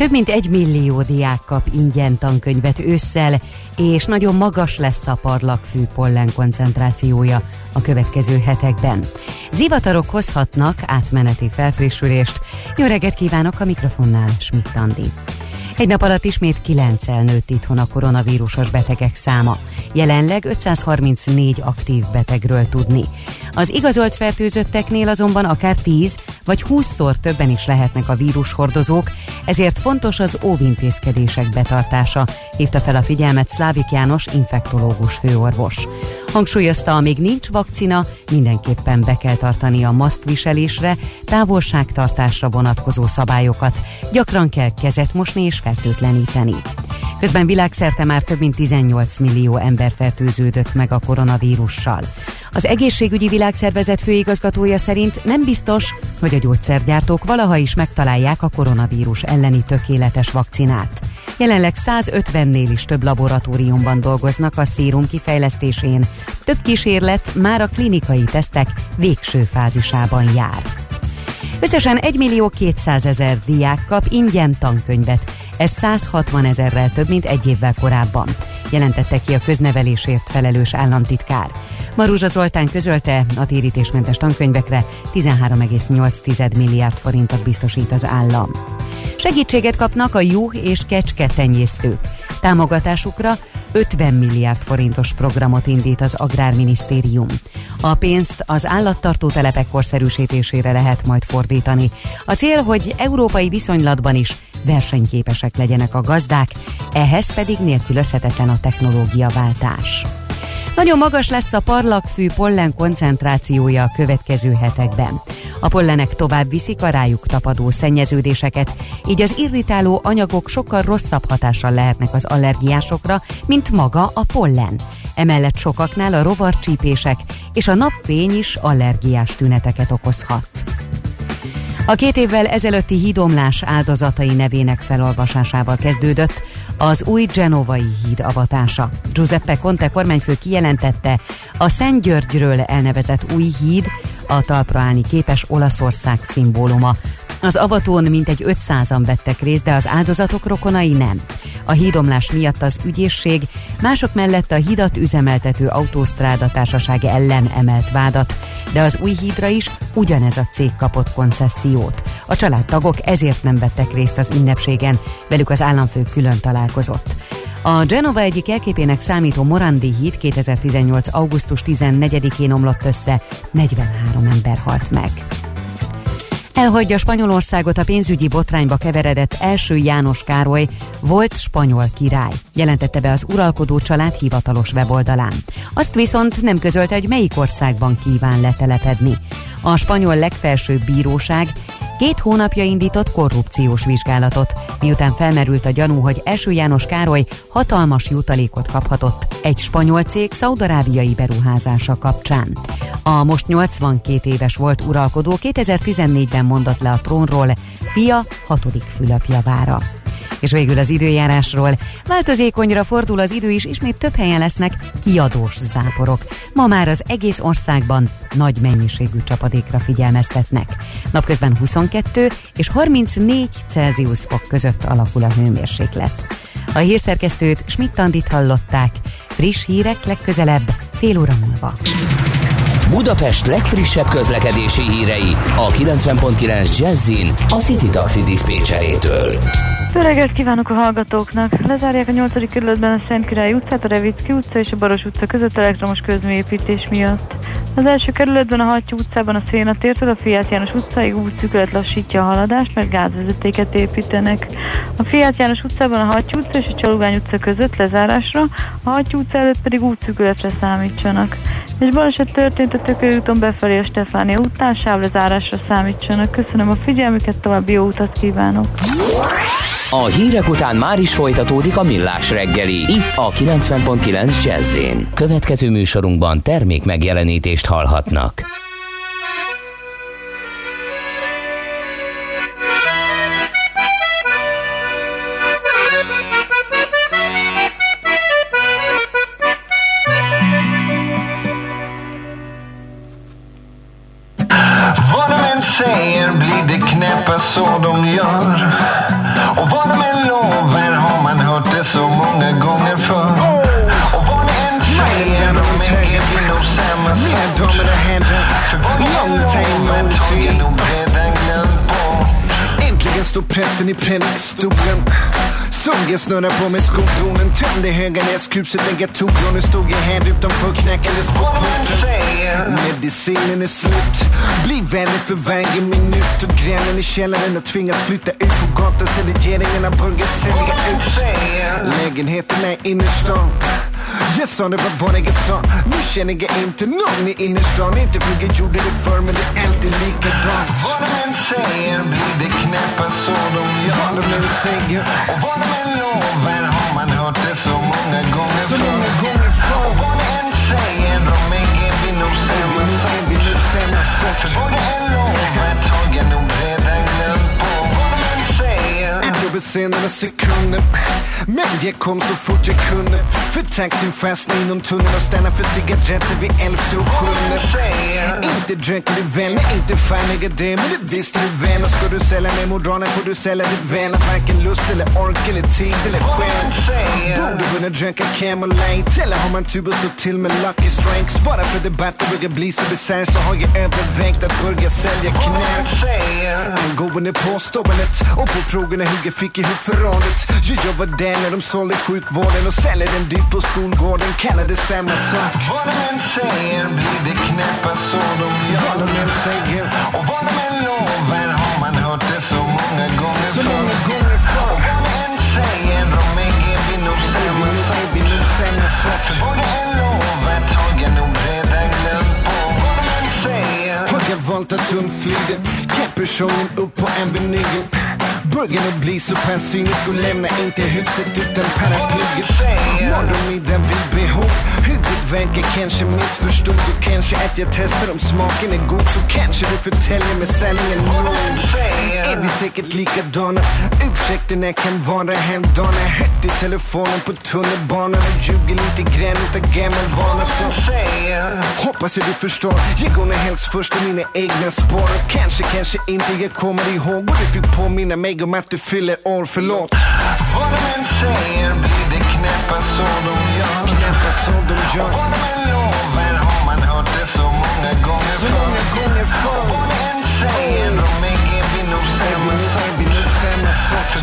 Több mint egy millió diák kap ingyen tankönyvet ősszel, és nagyon magas lesz a parlagfű pollen koncentrációja a következő hetekben. Zivatarok hozhatnak átmeneti felfrissülést. Jó reggelt kívánok a mikrofonnál, Schmidt Andi. Egy nap alatt ismét 9 nőtt itthon a koronavírusos betegek száma. Jelenleg 534 aktív betegről tudni. Az igazolt fertőzötteknél azonban akár 10 vagy 20-szor többen is lehetnek a vírushordozók, ezért fontos az óvintézkedések betartása, hívta fel a figyelmet Szlávik János infektológus főorvos. Hangsúlyozta, amíg nincs vakcina, mindenképpen be kell tartani a maszkviselésre, távolságtartásra vonatkozó szabályokat, gyakran kell kezet mosni és fertőtleníteni. Közben világszerte már több mint 18 millió ember fertőződött meg a koronavírussal. Az egészségügyi világszervezet főigazgatója szerint nem biztos, hogy a gyógyszergyártók valaha is megtalálják a koronavírus elleni tökéletes vakcinát. Jelenleg 150-nél is több laboratóriumban dolgoznak a szérum kifejlesztésén. Több kísérlet már a klinikai tesztek végső fázisában jár. Összesen 1 millió 200 ezer diák kap ingyen tankönyvet. Ez 160 ezerrel több, mint egy évvel korábban, jelentette ki a köznevelésért felelős államtitkár. Maruzsa Zoltán közölte, a térítésmentes tankönyvekre 13,8 milliárd forintot biztosít az állam. Segítséget kapnak a juh és kecske tenyésztők. Támogatásukra 50 milliárd forintos programot indít az Agrárminisztérium. A pénzt az állattartó telepek korszerűsítésére lehet majd fordítani. A cél, hogy európai viszonylatban is versenyképesek legyenek a gazdák, ehhez pedig nélkülözhetetlen a technológiaváltás. Nagyon magas lesz a parlagfű pollen koncentrációja a következő hetekben. A pollenek tovább viszik a rájuk tapadó szennyeződéseket, így az irritáló anyagok sokkal rosszabb hatással lehetnek az allergiásokra, mint maga a pollen. Emellett sokaknál a rovarcsípések és a napfény is allergiás tüneteket okozhat. A két évvel ezelőtti hídomlás áldozatai nevének felolvasásával kezdődött az új Genovai híd avatása. Giuseppe Conte kormányfő kijelentette, a Szent Györgyről elnevezett új híd a talpra állni képes Olaszország szimbóluma. Az avatón mintegy 500-an vettek részt, de az áldozatok rokonai nem. A hídomlás miatt az ügyészség mások mellett a hidat üzemeltető autósztráda társaság ellen emelt vádat, de az új hídra is ugyanez a cég kapott koncesziót. A családtagok ezért nem vettek részt az ünnepségen, velük az államfő külön találkozott. A Genova egyik elképének számító Morandi híd 2018. augusztus 14-én omlott össze, 43 ember halt meg. Elhagyja Spanyolországot a pénzügyi botrányba keveredett első János Károly, volt spanyol király, jelentette be az uralkodó család hivatalos weboldalán. Azt viszont nem közölte, hogy melyik országban kíván letelepedni. A spanyol legfelsőbb bíróság két hónapja indított korrupciós vizsgálatot, miután felmerült a gyanú, hogy első János Károly hatalmas jutalékot kaphatott egy spanyol cég szaudarábiai beruházása kapcsán. A most 82 éves volt uralkodó 2014-ben mondott le a trónról, fia hatodik Fülöp-javára. És végül az időjárásról. Változékonyra fordul az idő is, ismét több helyen lesznek kiadós záporok. Ma már az egész országban nagy mennyiségű csapadékra figyelmeztetnek. Napközben 22 és 34 Celsius fok között alakul a hőmérséklet. A hírszerkesztőt Schmidt-Tandit hallották. Friss hírek legközelebb, fél óra múlva.
Budapest legfrissebb közlekedési hírei a 90.9 Jazzin a City Taxi Dispécsejétől.
Jó reggelt kívánok a hallgatóknak! Lezárják a 8. kerületben a Szent Király utcát, a Revicki utca és a Baros utca között elektromos közműépítés miatt. Az első kerületben a Hattyú utcában a Széna tértől a Fiát János utcáig útszűkület lassítja a haladást, mert gázvezetéket építenek. A Fiát János utcában a Hattyú utca és a Csalugány utca között lezárásra, a Hattyú utca előtt pedig útszűkületre számítsanak. És baleset történt a Tökőúton befelé a Stefánia után, sávlezárásra számítsanak. Köszönöm a figyelmüket, további jó utat kívánok!
A hírek után már is folytatódik a millás reggeli, itt a 90.9 jazz Következő műsorunkban termék megjelenítést hallhatnak.
Så de gör. Och vad de än lovar har man hört det så många gånger förr. Och vad de än säger, de är nog samma sort. För vad de lovar har jag nog redan glömt bort.
Äntligen står prästen i predikstolen
Såg jag snurra på mig skotronen Tömde Höganäskruset, lägga tog Nu stod jag här utanför knackade på Medicinen är slut. Blir värre för varje minut Och grannen i källaren har tvingats flytta ut på gatan Så regeringen har börjat sälja ut. Lägenheterna i innerstan jag sa det var vad jag sa Nu känner jag inte någon i innerstan. Inte för jag gjorde det förr men det är alltid likadant. Vad de än säger blir det knappast så de gör. Vad de än säger. Och vad de än lovar Har man hört det så många gånger Så många gånger förr. Och vad de än säger de är vi nog samma sak sak För vad de än lovar har jag nog säger sekunder Men jag kom så fort jag kunde. För taxin fastnade inom tunneln och stannade för cigaretter vid elfte och sjunde. Inte dricker du väl, nej inte fan jag det. Men det visste du väl. Och ska du sälja mig moralen får du sälja det väl Att varken lust eller ork eller tid eller själ. Borde kunna dricka Camel Eller har man tur och så till med Lucky Strikes. Bara för debatten börjar bli så bisarr så har jag övervägt att börja sälja knark Angående påståendet och på frågorna hur jag fick ihop förrådet jag var där när de sålde sjukvården och säljer den dyrt på skolgården. Kallar det samma sak. Vad de än säger blir det knappast så de gör Vad de än säger. Och vad de än lovar har man hört det så många gånger Så många gånger förr. Vad de än säger de är vi nog samma sak. Vi nog samma sak. För vad de än lovar har jag nog redan glömt på. Vad de än säger. Har jag valt att undflyga Capricornen upp på Avenyn Börjar nu bli så pessimisk och lämna' inte huset utan paraply. Morgon, middag, vid behov. Huvud verkar kanske missförstod och kanske att jag testar om smaken är god så kanske du förtäljer mig sanningen. Är vi säkert likadana? Ursäkterna kan vara halvdana Högt i telefonen på tunnelbanan. Och ljuger lite grann utav gammal vana. Så Hoppas jag du förstår. Jag går nog helst först i mina egna spår. Och kanske, kanske inte jag kommer ihåg. Och du fick påminna mig om att du fyller år, förlåt. Vad de än säger blir det knappast så de gör Knappast så de gör Och än lovar har man hört det så många gånger Så många gånger förr Och vad de än säger de är vi nog samma sak Vi nog samma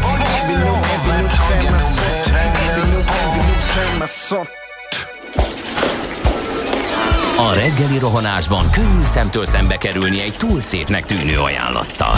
vad de än lovar är vi nog samma sak Är vi nog, är vi nog samma sak
A reggeli rohanásban könnyű szemtől szembe kerülni egy túl szépnek tűnő ajánlattal.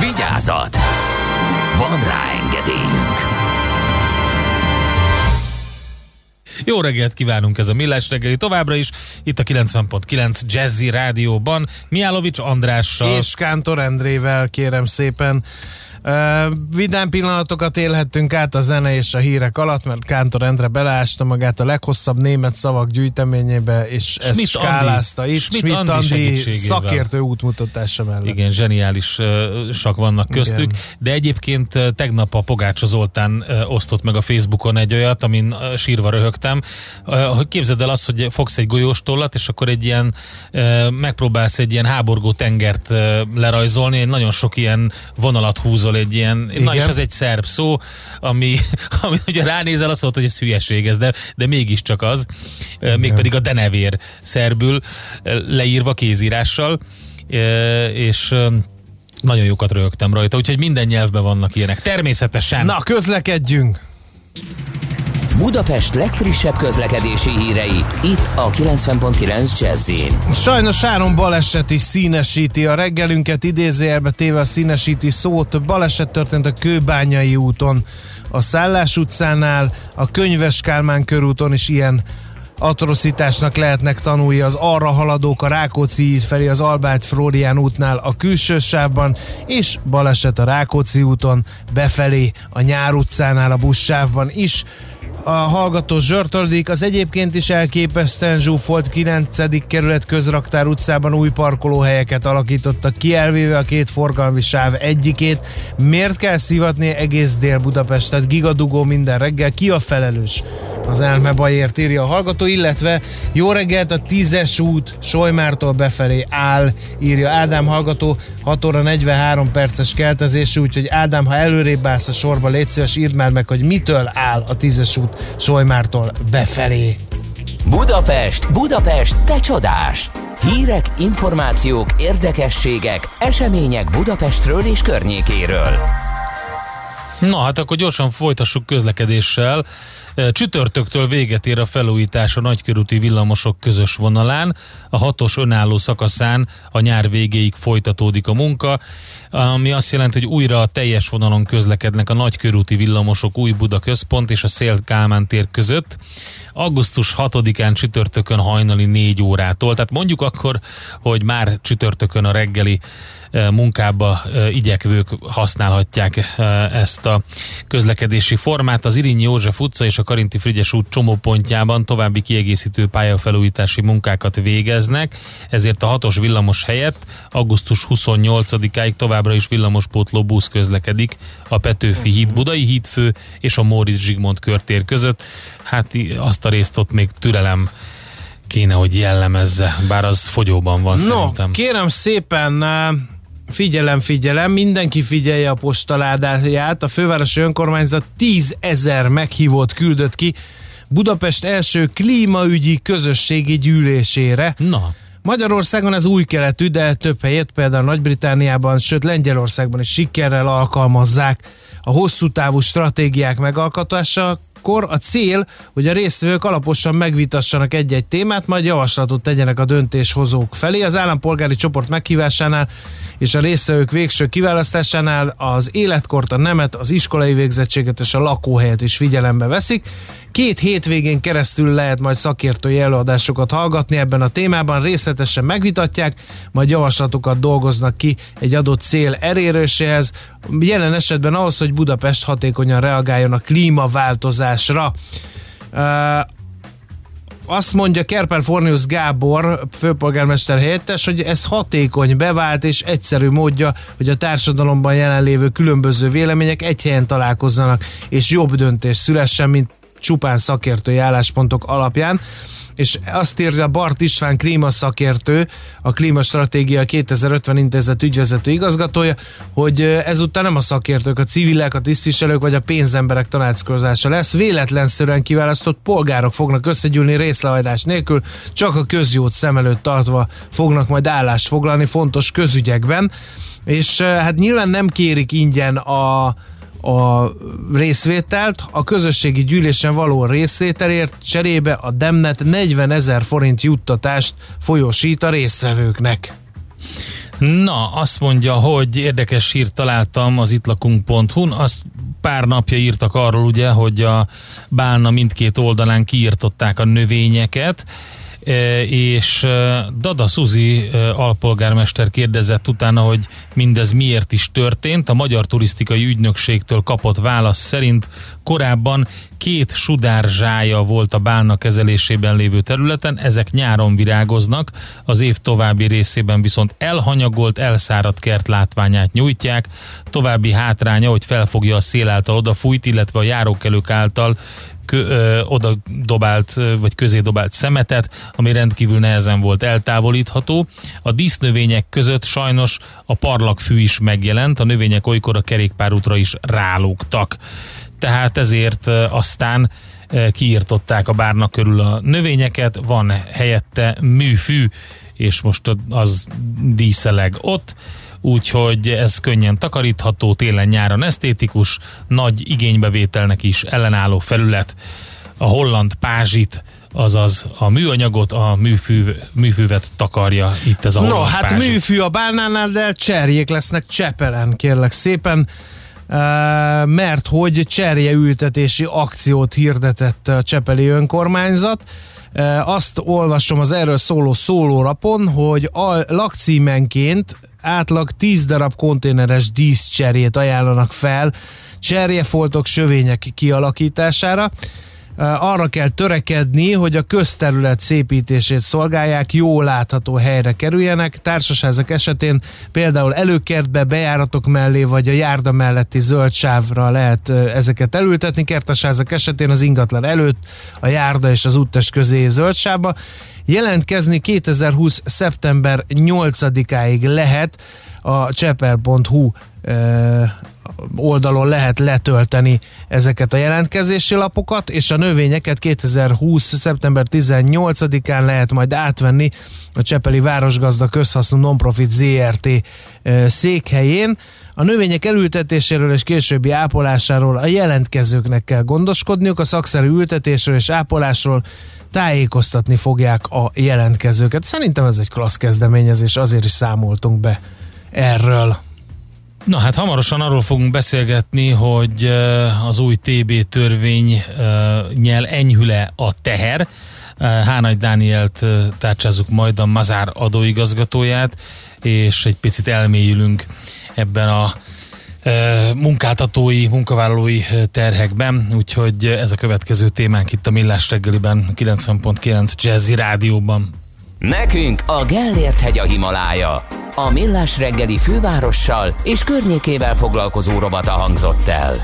Vigyázat! Van rá engedélyünk!
Jó reggelt kívánunk ez a Millás reggeli továbbra is. Itt a 90.9 Jazzy Rádióban. Miálovics Andrással.
És Kántor Endrével kérem szépen. Vidám pillanatokat élhettünk át a zene és a hírek alatt, mert Kántor Endre beleásta magát a leghosszabb német szavak gyűjteményébe, és ezt
Schmidt
skálázta
Andi.
itt.
Schmidt
Schmidt
Andi
Andi szakértő útmutatása mellett.
Igen, zseniálisak vannak köztük,
Igen.
de egyébként tegnap a Pogácsa Zoltán osztott meg a Facebookon egy olyat, amin sírva röhögtem, hogy képzeld el azt, hogy fogsz egy golyós tollat, és akkor egy ilyen, megpróbálsz egy ilyen háborgó tengert lerajzolni, nagyon sok ilyen vonalat húzol egy ilyen, na
Igen.
és ez egy szerb szó, ami, <laughs> ami ugye ránézel, azt mondod, hogy ez hülyeség ez, de, de mégiscsak az, mégpedig a denevér szerbül leírva kézírással, és nagyon jókat röhögtem rajta, úgyhogy minden nyelvben vannak ilyenek. Természetesen.
Na, közlekedjünk!
Budapest legfrissebb közlekedési hírei, itt a 90.9 jazz
Sajnos három baleset is színesíti a reggelünket, idézőjelbe téve a színesíti szót. Baleset történt a Kőbányai úton, a Szállás utcánál, a Könyves Kálmán körúton is ilyen atrocitásnak lehetnek tanulni az arra haladók a Rákóczi híd felé az Albert Flórián útnál a külső sávban, és baleset a Rákóczi úton befelé a Nyár utcánál a buszsávban is. A hallgató zsörtöldik, az egyébként is elképesztően zsúfolt 9. kerület közraktár utcában új parkolóhelyeket alakítottak ki, elvéve a két forgalmi sáv egyikét. Miért kell szivatni egész Dél-Budapestet? Gigadugó minden reggel. Ki a felelős? Az elme bajért írja a hallgató, illetve jó reggelt a 10-es út Solymártól befelé áll, írja Ádám hallgató, 6 óra 43 perces keltezésű, úgyhogy Ádám, ha előrébb állsz a sorba, légy szíves, írd már meg, hogy mitől áll a 10-es út Solymártól befelé.
Budapest, Budapest, te csodás! Hírek, információk, érdekességek, események Budapestről és környékéről.
Na hát akkor gyorsan folytassuk közlekedéssel. Csütörtöktől véget ér a felújítás a nagykörúti villamosok közös vonalán. A hatos önálló szakaszán a nyár végéig folytatódik a munka, ami azt jelenti, hogy újra a teljes vonalon közlekednek a nagykörúti villamosok új Buda központ és a Szél Kálmán tér között. Augusztus 6-án csütörtökön hajnali 4 órától, tehát mondjuk akkor, hogy már csütörtökön a reggeli munkába igyekvők használhatják ezt a közlekedési formát. Az Irinyi József utca és a Karinti Frigyes út csomópontjában további kiegészítő pályafelújítási munkákat végeznek, ezért a hatos villamos helyett augusztus 28-áig továbbra is villamospótló busz közlekedik a Petőfi híd Budai hídfő és a Móricz Zsigmond körtér között. Hát azt a részt ott még türelem kéne, hogy jellemezze, bár az fogyóban van
no,
szerintem.
kérem szépen, figyelem, figyelem, mindenki figyelje a postaládáját. A fővárosi önkormányzat 10 ezer meghívót küldött ki Budapest első klímaügyi közösségi gyűlésére.
Na.
Magyarországon ez új keletű, de több helyet, például Nagy-Britániában, sőt Lengyelországban is sikerrel alkalmazzák a hosszú távú stratégiák megalkotása, akkor a cél, hogy a résztvevők alaposan megvitassanak egy-egy témát, majd javaslatot tegyenek a döntéshozók felé. Az állampolgári csoport meghívásánál és a résztvevők végső kiválasztásánál az életkort, a nemet, az iskolai végzettséget és a lakóhelyet is figyelembe veszik. Két hétvégén keresztül lehet majd szakértői előadásokat hallgatni ebben a témában, részletesen megvitatják, majd javaslatokat dolgoznak ki egy adott cél eléréséhez, jelen esetben ahhoz, hogy Budapest hatékonyan reagáljon a klímaváltozásra. Uh, azt mondja Kerper Fornius Gábor, főpolgármester helyettes, hogy ez hatékony, bevált és egyszerű módja, hogy a társadalomban jelenlévő különböző vélemények egy helyen találkozzanak, és jobb döntés szülessen, mint csupán szakértői álláspontok alapján és azt írja Bart István klímaszakértő, a Klímastratégia 2050 intézet ügyvezető igazgatója, hogy ezúttal nem a szakértők, a civilek, a tisztviselők vagy a pénzemberek tanácskozása lesz. Véletlenszerűen kiválasztott polgárok fognak összegyűlni részlehajtás nélkül, csak a közjót szem előtt tartva fognak majd állást foglalni fontos közügyekben. És hát nyilván nem kérik ingyen a a részvételt, a közösségi gyűlésen való részvételért cserébe a Demnet 40 ezer forint juttatást folyosít a résztvevőknek.
Na, azt mondja, hogy érdekes hírt találtam az itlakunk.hu-n, azt pár napja írtak arról ugye, hogy a Bálna mindkét oldalán kiírtották a növényeket, és e, Dada Suzi e, alpolgármester kérdezett utána, hogy mindez miért is történt. A Magyar Turisztikai Ügynökségtől kapott válasz szerint korábban két sudárzsája volt a bálna kezelésében lévő területen, ezek nyáron virágoznak, az év további részében viszont elhanyagolt, elszáradt kert látványát nyújtják. További hátránya, hogy felfogja a szél által odafújt, illetve a járókelők által oda dobált, vagy közé dobált szemetet, ami rendkívül nehezen volt eltávolítható. A dísznövények között sajnos a parlagfű is megjelent, a növények olykor a kerékpárútra is rálógtak. Tehát ezért aztán kiírtották a bárnak körül a növényeket, van helyette műfű, és most az díszeleg ott úgyhogy ez könnyen takarítható, télen-nyáron esztétikus, nagy igénybevételnek is ellenálló felület. A holland pázsit azaz a műanyagot, a műfű, műfűvet takarja itt ez a
No, hát pázsit. műfű a bálnánál, de cserjék lesznek Csepelen, kérlek szépen mert hogy cserje ültetési akciót hirdetett a Csepeli önkormányzat. Azt olvasom az erről szóló szólórapon, hogy a lakcímenként átlag 10 darab konténeres díszcserjét ajánlanak fel cserjefoltok sövények kialakítására. arra kell törekedni, hogy a közterület szépítését szolgálják, jó látható helyre kerüljenek. Társasházak esetén például előkertbe, bejáratok mellé, vagy a járda melletti zöld sávra lehet ezeket elültetni. Kertesházak esetén az ingatlan előtt, a járda és az úttest közé zöld sávba. Jelentkezni 2020. szeptember 8-áig lehet a csepel.hu oldalon lehet letölteni ezeket a jelentkezési lapokat, és a növényeket 2020. szeptember 18-án lehet majd átvenni a Csepeli Városgazda Közhasznú Nonprofit ZRT székhelyén. A növények elültetéséről és későbbi ápolásáról a jelentkezőknek kell gondoskodniuk, a szakszerű ültetésről és ápolásról tájékoztatni fogják a jelentkezőket. Szerintem ez egy klassz kezdeményezés, azért is számoltunk be erről.
Na hát hamarosan arról fogunk beszélgetni, hogy az új TB törvény nyel enyhüle a teher. Hánagy Dánielt tárcsázzuk majd a Mazár adóigazgatóját, és egy picit elmélyülünk ebben a munkáltatói, munkavállalói terhekben, úgyhogy ez a következő témánk itt a Millás reggeliben, 90.9 Jazzy Rádióban.
Nekünk a Gellért hegy a Himalája. A Millás reggeli fővárossal és környékével foglalkozó robata hangzott el.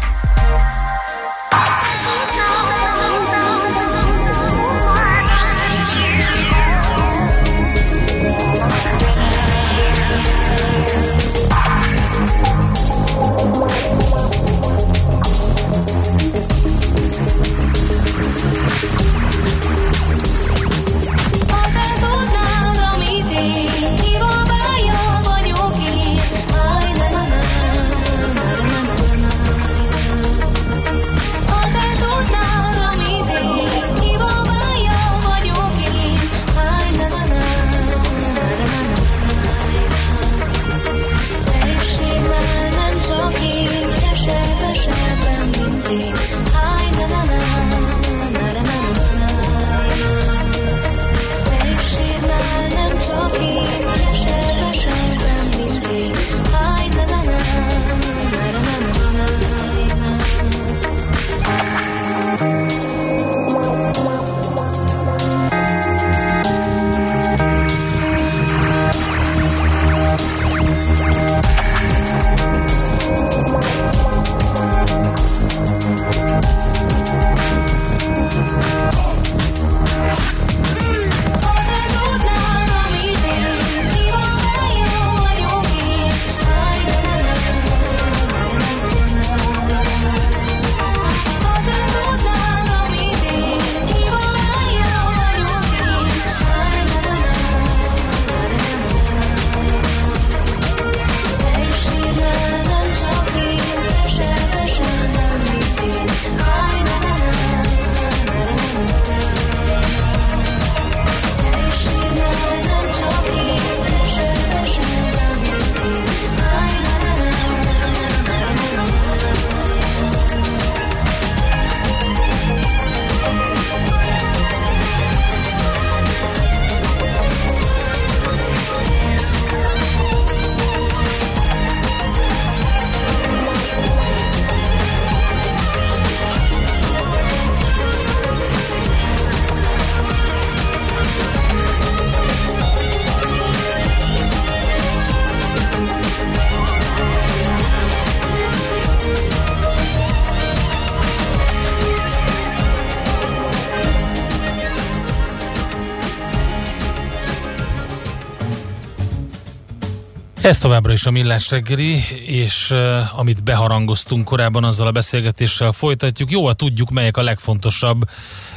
Ez továbbra is a Millás reggeli, és uh, amit beharangoztunk korábban, azzal a beszélgetéssel folytatjuk. Jó, tudjuk, melyek a legfontosabb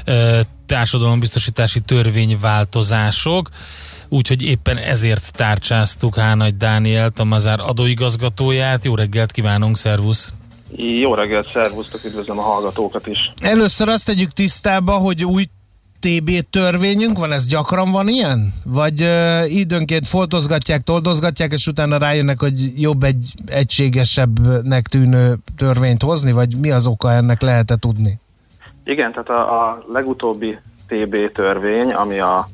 uh, társadalombiztosítási törvényváltozások, úgyhogy éppen ezért tárcsáztuk Hánagy Dánielt, a Mazár adóigazgatóját. Jó reggelt kívánunk, szervusz!
Jó reggelt, szervusztok, üdvözlöm a hallgatókat is.
Először azt tegyük tisztába, hogy új TB törvényünk van, ez gyakran van ilyen? Vagy uh, időnként foltozgatják, toldozgatják, és utána rájönnek, hogy jobb egy egységesebbnek tűnő törvényt hozni, vagy mi az oka ennek lehet-e tudni?
Igen, tehát a, a legutóbbi TB törvény, ami a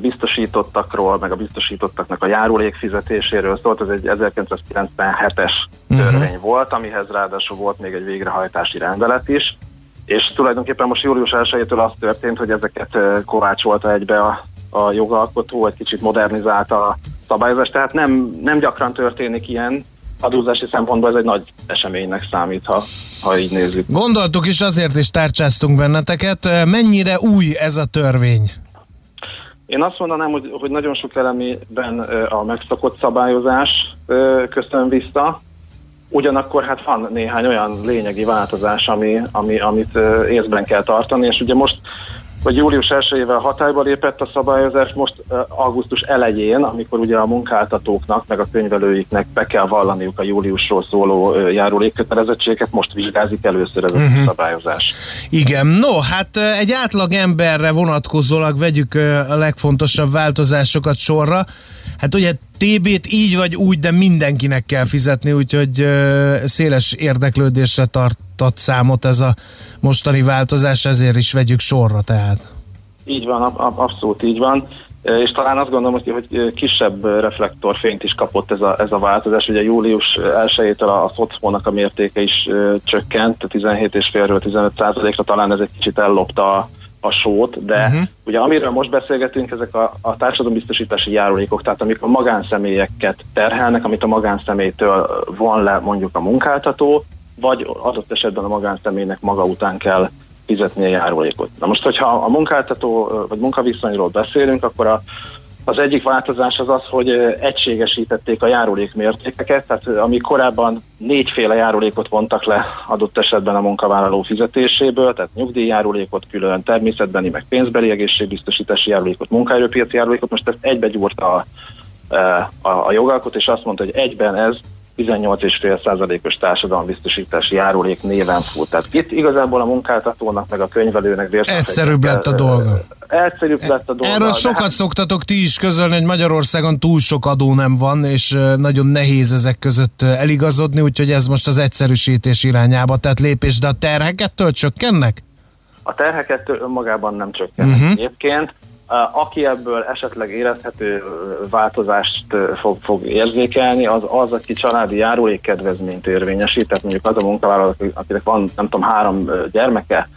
biztosítottakról, meg a biztosítottaknak a járulék fizetéséről szólt, ez egy 1997-es uh-huh. Mhm. törvény volt, amihez ráadásul volt még egy végrehajtási rendelet is, és tulajdonképpen most július 1 az történt, hogy ezeket ö, kovácsolta egybe a, a jogalkotó, egy kicsit modernizálta a szabályozást, tehát nem, nem gyakran történik ilyen, adózási szempontból ez egy nagy eseménynek számít, ha, ha így nézzük.
Gondoltuk is, azért is tárcsáztunk benneteket. Mennyire új ez a törvény?
Én azt mondanám, hogy, hogy nagyon sok elemében ö, a megszokott szabályozás köszön vissza, ugyanakkor hát van néhány olyan lényegi változás, ami, ami, amit észben kell tartani, és ugye most hogy július 1-ével hatályba lépett a szabályozás, most augusztus elején, amikor ugye a munkáltatóknak, meg a könyvelőiknek be kell vallaniuk a júliusról szóló járulékkötelezettséget, most vizsgázik először ez a uh-huh. szabályozás.
Igen, no, hát egy átlag emberre vonatkozólag vegyük a legfontosabb változásokat sorra. Hát ugye TB-t így vagy úgy, de mindenkinek kell fizetni, úgyhogy széles érdeklődésre tartott számot ez a mostani változás, ezért is vegyük sorra tehát.
Így van, ab- ab- abszolút így van. És talán azt gondolom, hogy, hogy kisebb reflektorfényt is kapott ez a, ez a változás. Ugye július 1-től a, szocmónak a mértéke is csökkent, 17,5-ről 15 ra talán ez egy kicsit ellopta a, a sót, de uh-huh. ugye amiről most beszélgetünk, ezek a, a társadalombiztosítási járulékok, tehát amik a magánszemélyeket terhelnek, amit a magánszemélytől von le mondjuk a munkáltató, vagy adott esetben a magánszemélynek maga után kell fizetni a járulékot. Na most, hogyha a munkáltató vagy munkaviszonyról beszélünk, akkor a, az egyik változás az az, hogy egységesítették a járulék mértékeket, tehát ami korábban négyféle járulékot vontak le adott esetben a munkavállaló fizetéséből, tehát nyugdíjjárulékot külön, természetbeni, meg pénzbeli egészségbiztosítási járulékot, munkaerőpiaci járulékot, most ezt egybe gyúrta a, a, a jogalkot, és azt mondta, hogy egyben ez 18,5%-os társadalombiztosítási járulék néven fut. Tehát itt igazából a munkáltatónak, meg a könyvelőnek
Egyszerűbb lett a dolga.
Egyszerűbb lett a dolga.
Erről sokat
hát-
szoktatok ti is közölni, hogy Magyarországon túl sok adó nem van, és nagyon nehéz ezek között eligazodni, úgyhogy ez most az egyszerűsítés irányába tett lépés, de a terhek ettől csökkennek?
A terheket önmagában nem csökkennek uh-huh. egyébként. Aki ebből esetleg érezhető változást fog, fog érzékelni, az az, aki családi járulékkedvezményt érvényesít, tehát mondjuk az a munkavállaló, aki- akinek van, nem tudom, három gyermeke,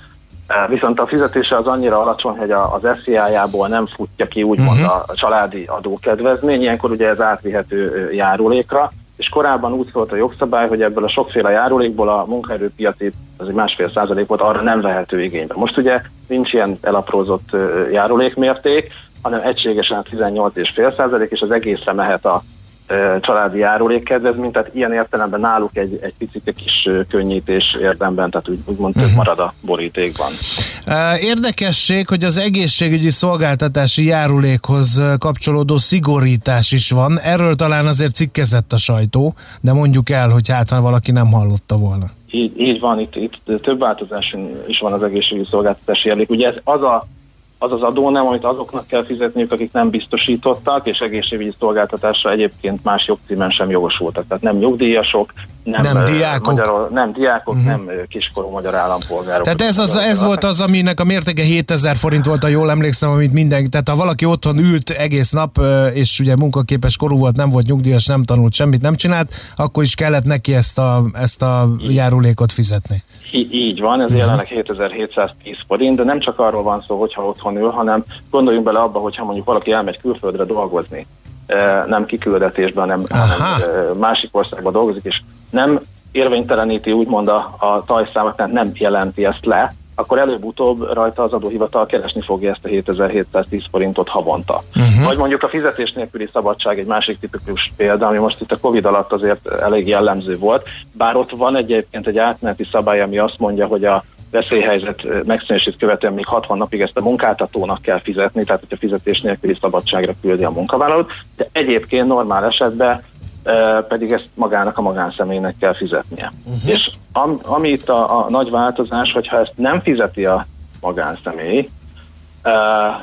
Viszont a fizetése az annyira alacsony, hogy az SZIA-jából nem futja ki úgymond
Mhm.
a családi adókedvezmény, ilyenkor ugye ez átvihető járulékra, és korábban úgy szólt a jogszabály, hogy ebből a sokféle járulékból a munkaerőpiaci, az egy másfél százalék volt, arra nem vehető igénybe. Most ugye nincs ilyen elaprózott járulékmérték, hanem egységesen 18,5 százalék, és az egészre mehet a családi járulékkedvezmény, tehát ilyen értelemben náluk egy, egy picit kis könnyítés érdemben, tehát úgy, úgymond több marad a borítékban.
Érdekesség, hogy az egészségügyi szolgáltatási járulékhoz kapcsolódó szigorítás is van. Erről talán azért cikkezett a sajtó, de mondjuk el, hogy hát ha valaki nem hallotta volna.
Így, így van, itt, itt több változás is van az egészségügyi szolgáltatási jelleg. Ugye ez az a az az adónem, amit azoknak kell fizetniük, akik nem biztosítottak, és egészségügyi szolgáltatásra egyébként más jogcímen sem jogosultak. Tehát nem nyugdíjasok, nem,
Nem diákok.
Magyar, nem diákok, uh-huh. nem kiskorú magyar állampolgárok.
Tehát ez, az, ez volt az, aminek a mértéke 7000 forint volt, ha jól emlékszem, amit minden, tehát ha valaki otthon ült egész nap, és ugye munkaképes korú volt, nem volt nyugdíjas, nem tanult semmit, nem csinált, akkor is kellett neki ezt a, ezt a járulékot fizetni.
Í- így van, ez jelenleg 7710 forint, de nem csak arról van szó, hogyha otthon ül, hanem gondoljunk bele abba, hogyha mondjuk valaki elmegy külföldre dolgozni, eh, nem kiküldetésben, hanem, hanem eh, másik országban dolgozik, és nem érvényteleníti úgymond a, a tajszámot, tehát nem jelenti ezt le, akkor előbb-utóbb rajta az adóhivatal keresni fogja ezt a 7710 forintot havonta. Uh-huh. Vagy mondjuk a fizetés nélküli szabadság egy másik tipikus példa, ami most itt a Covid alatt azért elég jellemző volt, bár ott van egyébként egy átmeneti szabály, ami azt mondja, hogy a veszélyhelyzet megszűnését követően még 60 napig ezt a munkáltatónak kell fizetni, tehát hogyha fizetés nélküli szabadságra küldi a munkavállalót, de egyébként normál esetben pedig ezt magának a magánszemélynek kell fizetnie. Uh-huh. És am, ami itt a, a nagy változás, hogyha ezt nem fizeti a magánszemély,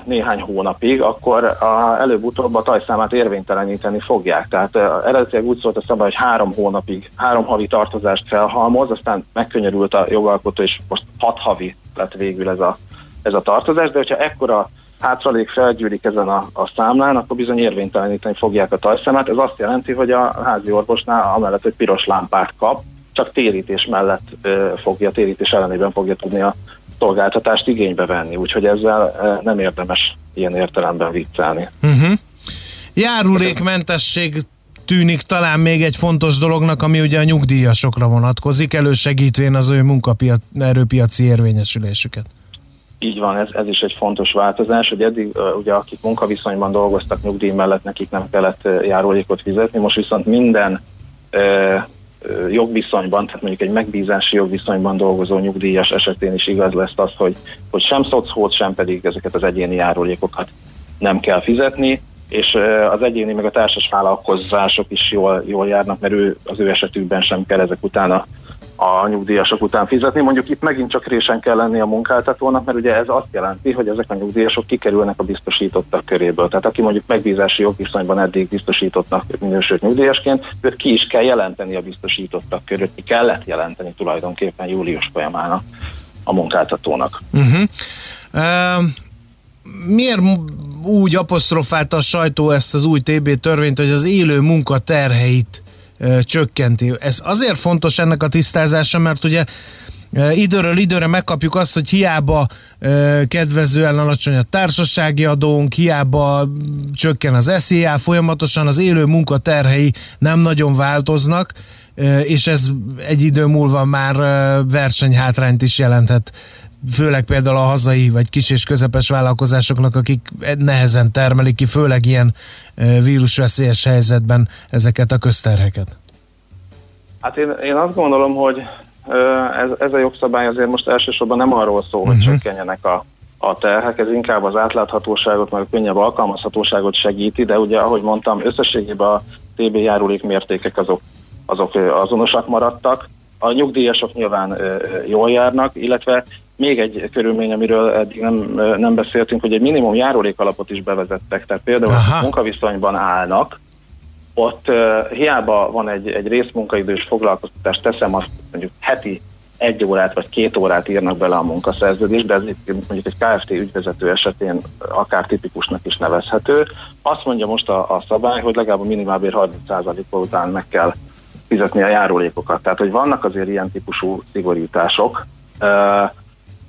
néhány hónapig, akkor a, előbb-utóbb a tajszámát érvényteleníteni fogják. Tehát eredetileg úgy szólt a szabály, hogy három hónapig, három havi tartozást felhalmoz, aztán megkönyörült a jogalkotó, és most hat havi lett végül ez a, ez a tartozás, de hogyha ekkora hátralék felgyűlik ezen a, a számlán, akkor bizony érvényteleníteni fogják a tajszámát. Ez azt jelenti, hogy a házi orvosnál amellett, hogy piros lámpát kap, csak térítés mellett ö, fogja, térítés ellenében fogja tudni a szolgáltatást igénybe venni, úgyhogy ezzel ö, nem érdemes ilyen értelemben viccelni.
Uh-huh. Járulékmentesség tűnik talán még egy fontos dolognak, ami ugye a nyugdíjasokra vonatkozik, elősegítvén az ő munkaerőpiaci érvényesülésüket.
Így van, ez, ez is egy fontos változás, hogy eddig uh, ugye akik munkaviszonyban dolgoztak nyugdíj mellett, nekik nem kellett uh, járulékot fizetni, most viszont minden jogviszonyban, tehát mondjuk egy megbízási jogviszonyban dolgozó nyugdíjas esetén is igaz lesz az, hogy, hogy sem szocót, sem pedig ezeket az egyéni járulékokat nem kell fizetni, és az egyéni meg a társas vállalkozások is jól, jól járnak, mert ő, az ő esetükben sem kell ezek után a, a nyugdíjasok után fizetni. Mondjuk itt megint csak résen kell lenni a munkáltatónak, mert ugye ez azt jelenti, hogy ezek a nyugdíjasok kikerülnek a biztosítottak köréből. Tehát aki mondjuk megbízási jogviszonyban eddig biztosítottnak minősült nyugdíjasként, őt ki is kell jelenteni a biztosítottak körül, ki kellett jelenteni tulajdonképpen július folyamán a, a munkáltatónak.
Uh-huh. Uh, miért úgy apostrofálta a sajtó ezt az új TB törvényt, hogy az élő munka terheit csökkenti. Ez azért fontos ennek a tisztázása, mert ugye időről időre megkapjuk azt, hogy hiába kedvezően alacsony a társasági adónk, hiába csökken az SZIA, folyamatosan az élő munkaterhei nem nagyon változnak, és ez egy idő múlva már versenyhátrányt is jelenthet főleg például a hazai vagy kis és közepes vállalkozásoknak, akik nehezen termelik ki, főleg ilyen vírusveszélyes helyzetben ezeket a közterheket?
Hát én, én azt gondolom, hogy ez, ez a jogszabály azért most elsősorban nem arról szól, hogy uh-huh. csökkenjenek a, a terhek, ez inkább az átláthatóságot, meg a könnyebb alkalmazhatóságot segíti, de ugye, ahogy mondtam, összességében a TB járulék mértékek azok, azok azonosak maradtak. A nyugdíjasok nyilván jól járnak, illetve még egy körülmény, amiről eddig nem, nem beszéltünk, hogy egy minimum járulék alapot is bevezettek. Tehát például, ha munkaviszonyban állnak, ott uh, hiába van egy, egy részmunkaidős foglalkoztatás, teszem azt mondjuk heti egy órát vagy két órát írnak bele a munkaszerződés, de ez mondjuk egy KFT ügyvezető esetén akár tipikusnak is nevezhető. Azt mondja most a, a szabály, hogy legalább a minimálbér 30% után meg kell fizetni a járulékokat. Tehát, hogy vannak azért ilyen típusú szigorítások. Uh,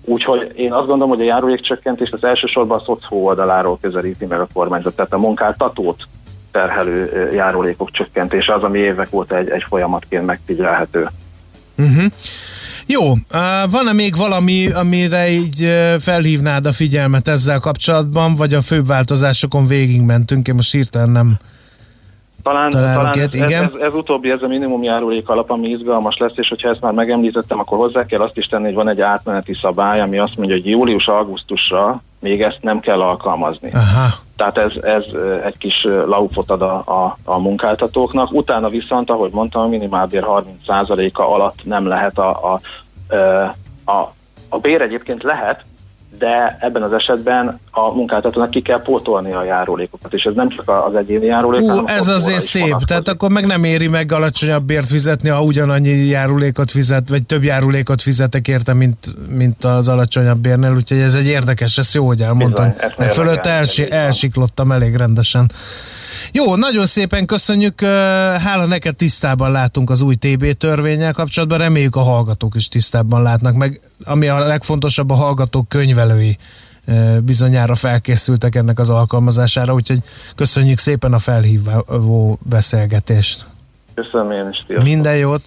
Úgyhogy én azt gondolom, hogy a járulékcsökkentés az elsősorban a szocó oldaláról közelíti meg a kormányzat, tehát a munkáltatót terhelő járulékok csökkentése az, ami évek óta egy, egy folyamatként megfigyelhető.
Uh-huh. Jó, van-e még valami, amire így felhívnád a figyelmet ezzel kapcsolatban, vagy a főbb változásokon végigmentünk? Én most hirtelen nem
talán, talán ez, igen. Ez, ez, utóbbi, ez a minimum járulék alap, ami izgalmas lesz, és hogyha ezt már megemlítettem, akkor hozzá kell azt is tenni, hogy van egy átmeneti szabály, ami azt mondja, hogy július-augusztusra még ezt nem kell alkalmazni.
Aha.
Tehát ez, ez egy kis laufot ad a, a, a munkáltatóknak. Utána viszont, ahogy mondtam, a minimálbér 30%-a alatt nem lehet a, a, a, a bér egyébként lehet, de ebben az esetben a munkáltatónak ki kell pótolni a járulékokat, és ez nem csak az egyéni járulék,
Hú, hanem ez azért szép, vonatkozik. tehát akkor meg nem éri meg alacsonyabb bért fizetni, ha ugyanannyi járulékot fizet, vagy több járulékot fizetek érte, mint, mint az alacsonyabb bérnél, úgyhogy ez egy érdekes, ez jó, hogy elmondtam. Bizony, Fölött elsi, elsiklottam elég rendesen. Jó, nagyon szépen köszönjük, hála neked tisztában látunk az új TB törvényel kapcsolatban, reméljük a hallgatók is tisztában látnak, meg ami a legfontosabb, a hallgatók könyvelői bizonyára felkészültek ennek az alkalmazására, úgyhogy köszönjük szépen a felhívó beszélgetést.
Köszönöm én is.
Sziasztok. Minden jót!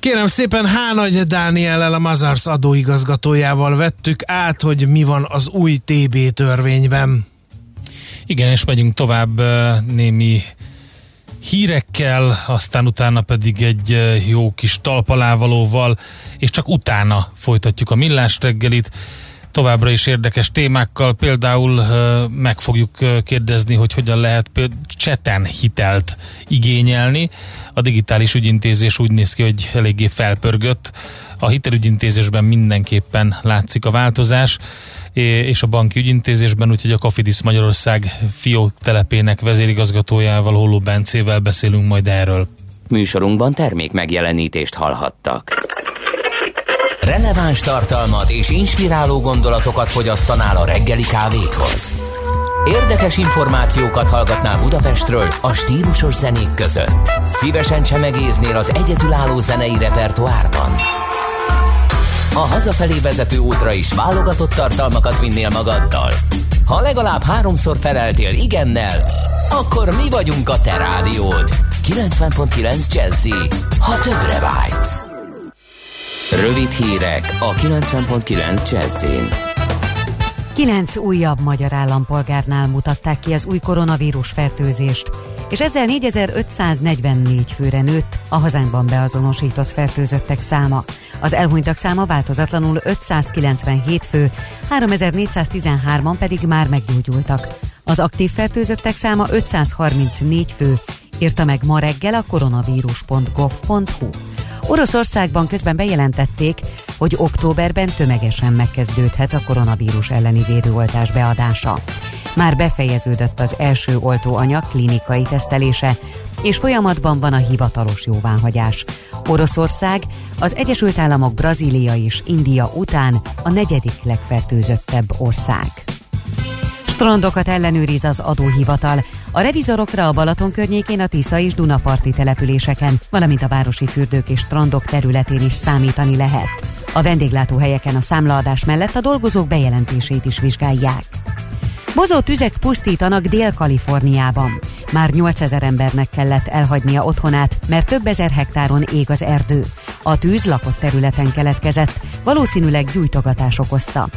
Kérem szépen, Hánagy Dániellel, a Mazars adóigazgatójával vettük át, hogy mi van az új TB törvényben.
Igen, és megyünk tovább némi hírekkel, aztán utána pedig egy jó kis talpalávalóval, és csak utána folytatjuk a millás reggelit továbbra is érdekes témákkal, például meg fogjuk kérdezni, hogy hogyan lehet cseten hitelt igényelni. A digitális ügyintézés úgy néz ki, hogy eléggé felpörgött. A hitelügyintézésben mindenképpen látszik a változás és a banki ügyintézésben, úgyhogy a Kafidis Magyarország fió telepének vezérigazgatójával, Holló Bencével beszélünk majd erről.
Műsorunkban termék megjelenítést hallhattak. Releváns tartalmat és inspiráló gondolatokat fogyasztanál a reggeli kávéthoz. Érdekes információkat hallgatnál Budapestről a stílusos zenék között. Szívesen csemegéznél az egyedülálló zenei repertoárban. A hazafelé vezető útra is válogatott tartalmakat vinnél magaddal. Ha legalább háromszor feleltél igennel, akkor mi vagyunk a te rádiód. 90.9 Jazzy, ha többre vágysz. Rövid hírek a 90.9 Jazzin.
Kilenc újabb magyar állampolgárnál mutatták ki az új koronavírus fertőzést, és ezzel 4544 főre nőtt a hazánkban beazonosított fertőzöttek száma. Az elhunytak száma változatlanul 597 fő, 3413-an pedig már meggyógyultak. Az aktív fertőzöttek száma 534 fő, írta meg ma reggel a koronavírus.gov.hu. Oroszországban közben bejelentették, hogy októberben tömegesen megkezdődhet a koronavírus elleni védőoltás beadása. Már befejeződött az első oltóanyag klinikai tesztelése, és folyamatban van a hivatalos jóváhagyás. Oroszország, az Egyesült Államok, Brazília és India után a negyedik legfertőzöttebb ország. Strandokat ellenőriz az adóhivatal. A revizorokra a Balaton környékén, a Tisza és Dunaparti településeken, valamint a városi fürdők és strandok területén is számítani lehet. A vendéglátóhelyeken a számlaadás mellett a dolgozók bejelentését is vizsgálják. Bozó tüzek pusztítanak Dél-Kaliforniában. Már 8000 embernek kellett elhagynia otthonát, mert több ezer hektáron ég az erdő. A tűz lakott területen keletkezett, valószínűleg gyújtogatás okozta.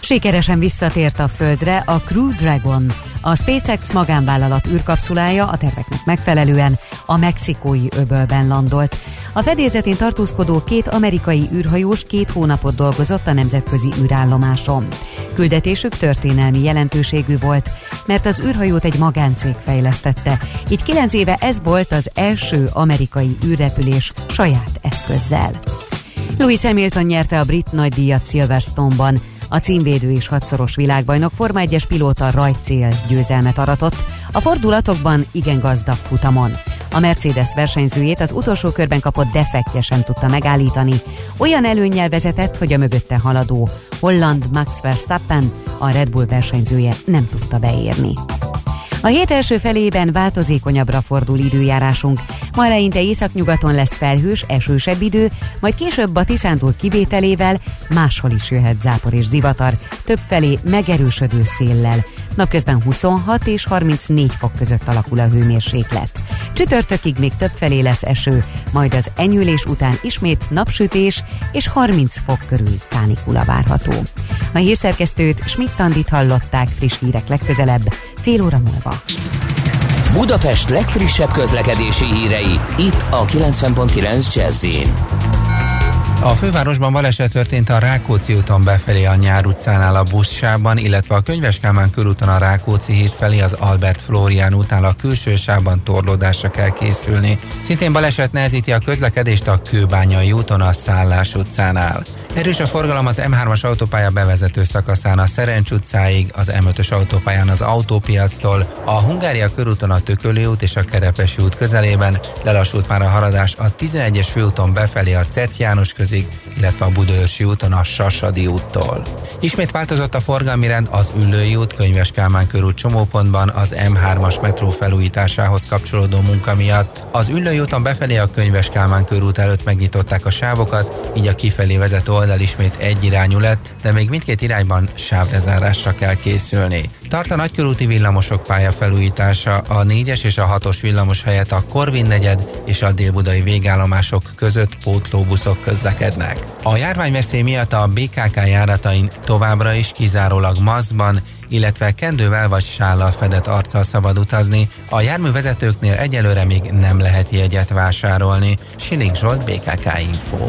Sikeresen visszatért a Földre a Crew Dragon, a SpaceX magánvállalat űrkapszulája a terveknek megfelelően a mexikói öbölben landolt. A fedélzetén tartózkodó két amerikai űrhajós két hónapot dolgozott a nemzetközi űrállomáson. Küldetésük történelmi jelentőségű volt, mert az űrhajót egy magáncég fejlesztette. Így kilenc éve ez volt az első amerikai űrrepülés saját eszközzel. Louis Hamilton nyerte a brit nagydíjat Silverstone-ban, a címvédő és hatszoros világbajnok Forma 1-es pilóta rajtcél győzelmet aratott, a fordulatokban igen gazdag futamon. A Mercedes versenyzőjét az utolsó körben kapott defektje sem tudta megállítani. Olyan előnnyel vezetett, hogy a mögötte haladó holland Max Verstappen, a Red Bull versenyzője nem tudta beérni. A hét első felében változékonyabbra fordul időjárásunk. Ma eleinte északnyugaton lesz felhős, esősebb idő, majd később a Tiszántúl kivételével máshol is jöhet zápor és divatar, többfelé megerősödő széllel. Napközben 26 és 34 fok között alakul a hőmérséklet. Csütörtökig még többfelé lesz eső, majd az enyülés után ismét napsütés és 30 fok körül kánikula várható. A hírszerkesztőt Schmidt-Tandit hallották friss hírek legközelebb, fél óra múlva.
Budapest legfrissebb közlekedési hírei, itt a 90.9 jazz
a fővárosban baleset történt a Rákóczi úton befelé a Nyár utcánál a buszsában, illetve a Könyves Kálmán körúton a Rákóczi híd felé az Albert Florián útnál a külső sávban torlódásra kell készülni. Szintén baleset nehezíti a közlekedést a Kőbányai úton a Szállás utcánál. Erős a forgalom az M3-as autópálya bevezető szakaszán a Szerencs utcáig, az M5-ös autópályán az autópiactól, a Hungária körúton a Tököli út és a Kerepesi út közelében, lelassult már a haladás a 11-es főúton befelé a Cec János közig, illetve a Budaörsi úton a Sasadi úttól. Ismét változott a forgalmi rend az Üllői út, Könyves Kálmán körút csomópontban az M3-as metró felújításához kapcsolódó munka miatt. Az Üllői úton befelé a Könyves Kálmán körút előtt megnyitották a sávokat, így a kifelé vezető oldal ismét egyirányú lett, de még mindkét irányban sávrezárásra kell készülni. Tart a nagykörúti villamosok pálya felújítása, a 4-es és a 6-os villamos helyett a Korvin negyed és a délbudai végállomások között pótlóbuszok közlekednek. A járványveszély miatt a BKK járatain továbbra is kizárólag maszkban, illetve kendővel vagy sállal fedett arccal szabad utazni. A járművezetőknél egyelőre még nem lehet jegyet vásárolni. Silik Zsolt, BKK Info.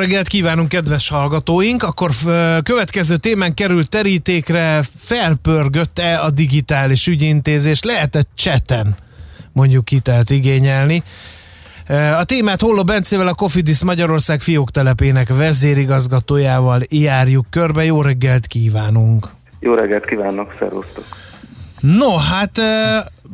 Reggelt kívánunk, kedves hallgatóink! Akkor következő témán került terítékre, felpörgött-e a digitális ügyintézés, lehetett cseten mondjuk hitelt igényelni. A témát Holló Bencével, a Cofidis Magyarország fióktelepének vezérigazgatójával járjuk körbe. Jó reggelt kívánunk!
Jó reggelt kívánok, szervusztok!
No, hát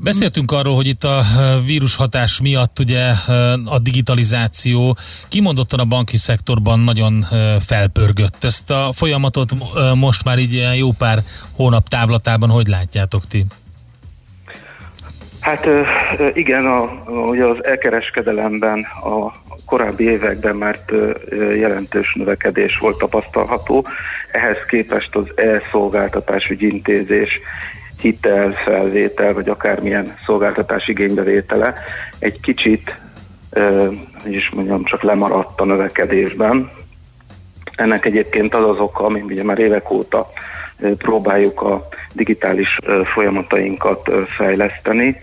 Beszéltünk arról, hogy itt a ö, vírushatás miatt ugye ö, a digitalizáció kimondottan a banki szektorban nagyon ö, felpörgött. Ezt a folyamatot most már így jó pár hónap távlatában hogy látjátok ti?
Hát igen, a, ugye az elkereskedelemben a korábbi években már jelentős növekedés volt tapasztalható. Ehhez képest az e-szolgáltatás ügyintézés, hitelfelvétel, vagy akármilyen szolgáltatás igénybevétele egy kicsit, hogy is mondjam, csak lemaradt a növekedésben. Ennek egyébként az az oka, ami ugye már évek óta próbáljuk a digitális folyamatainkat fejleszteni,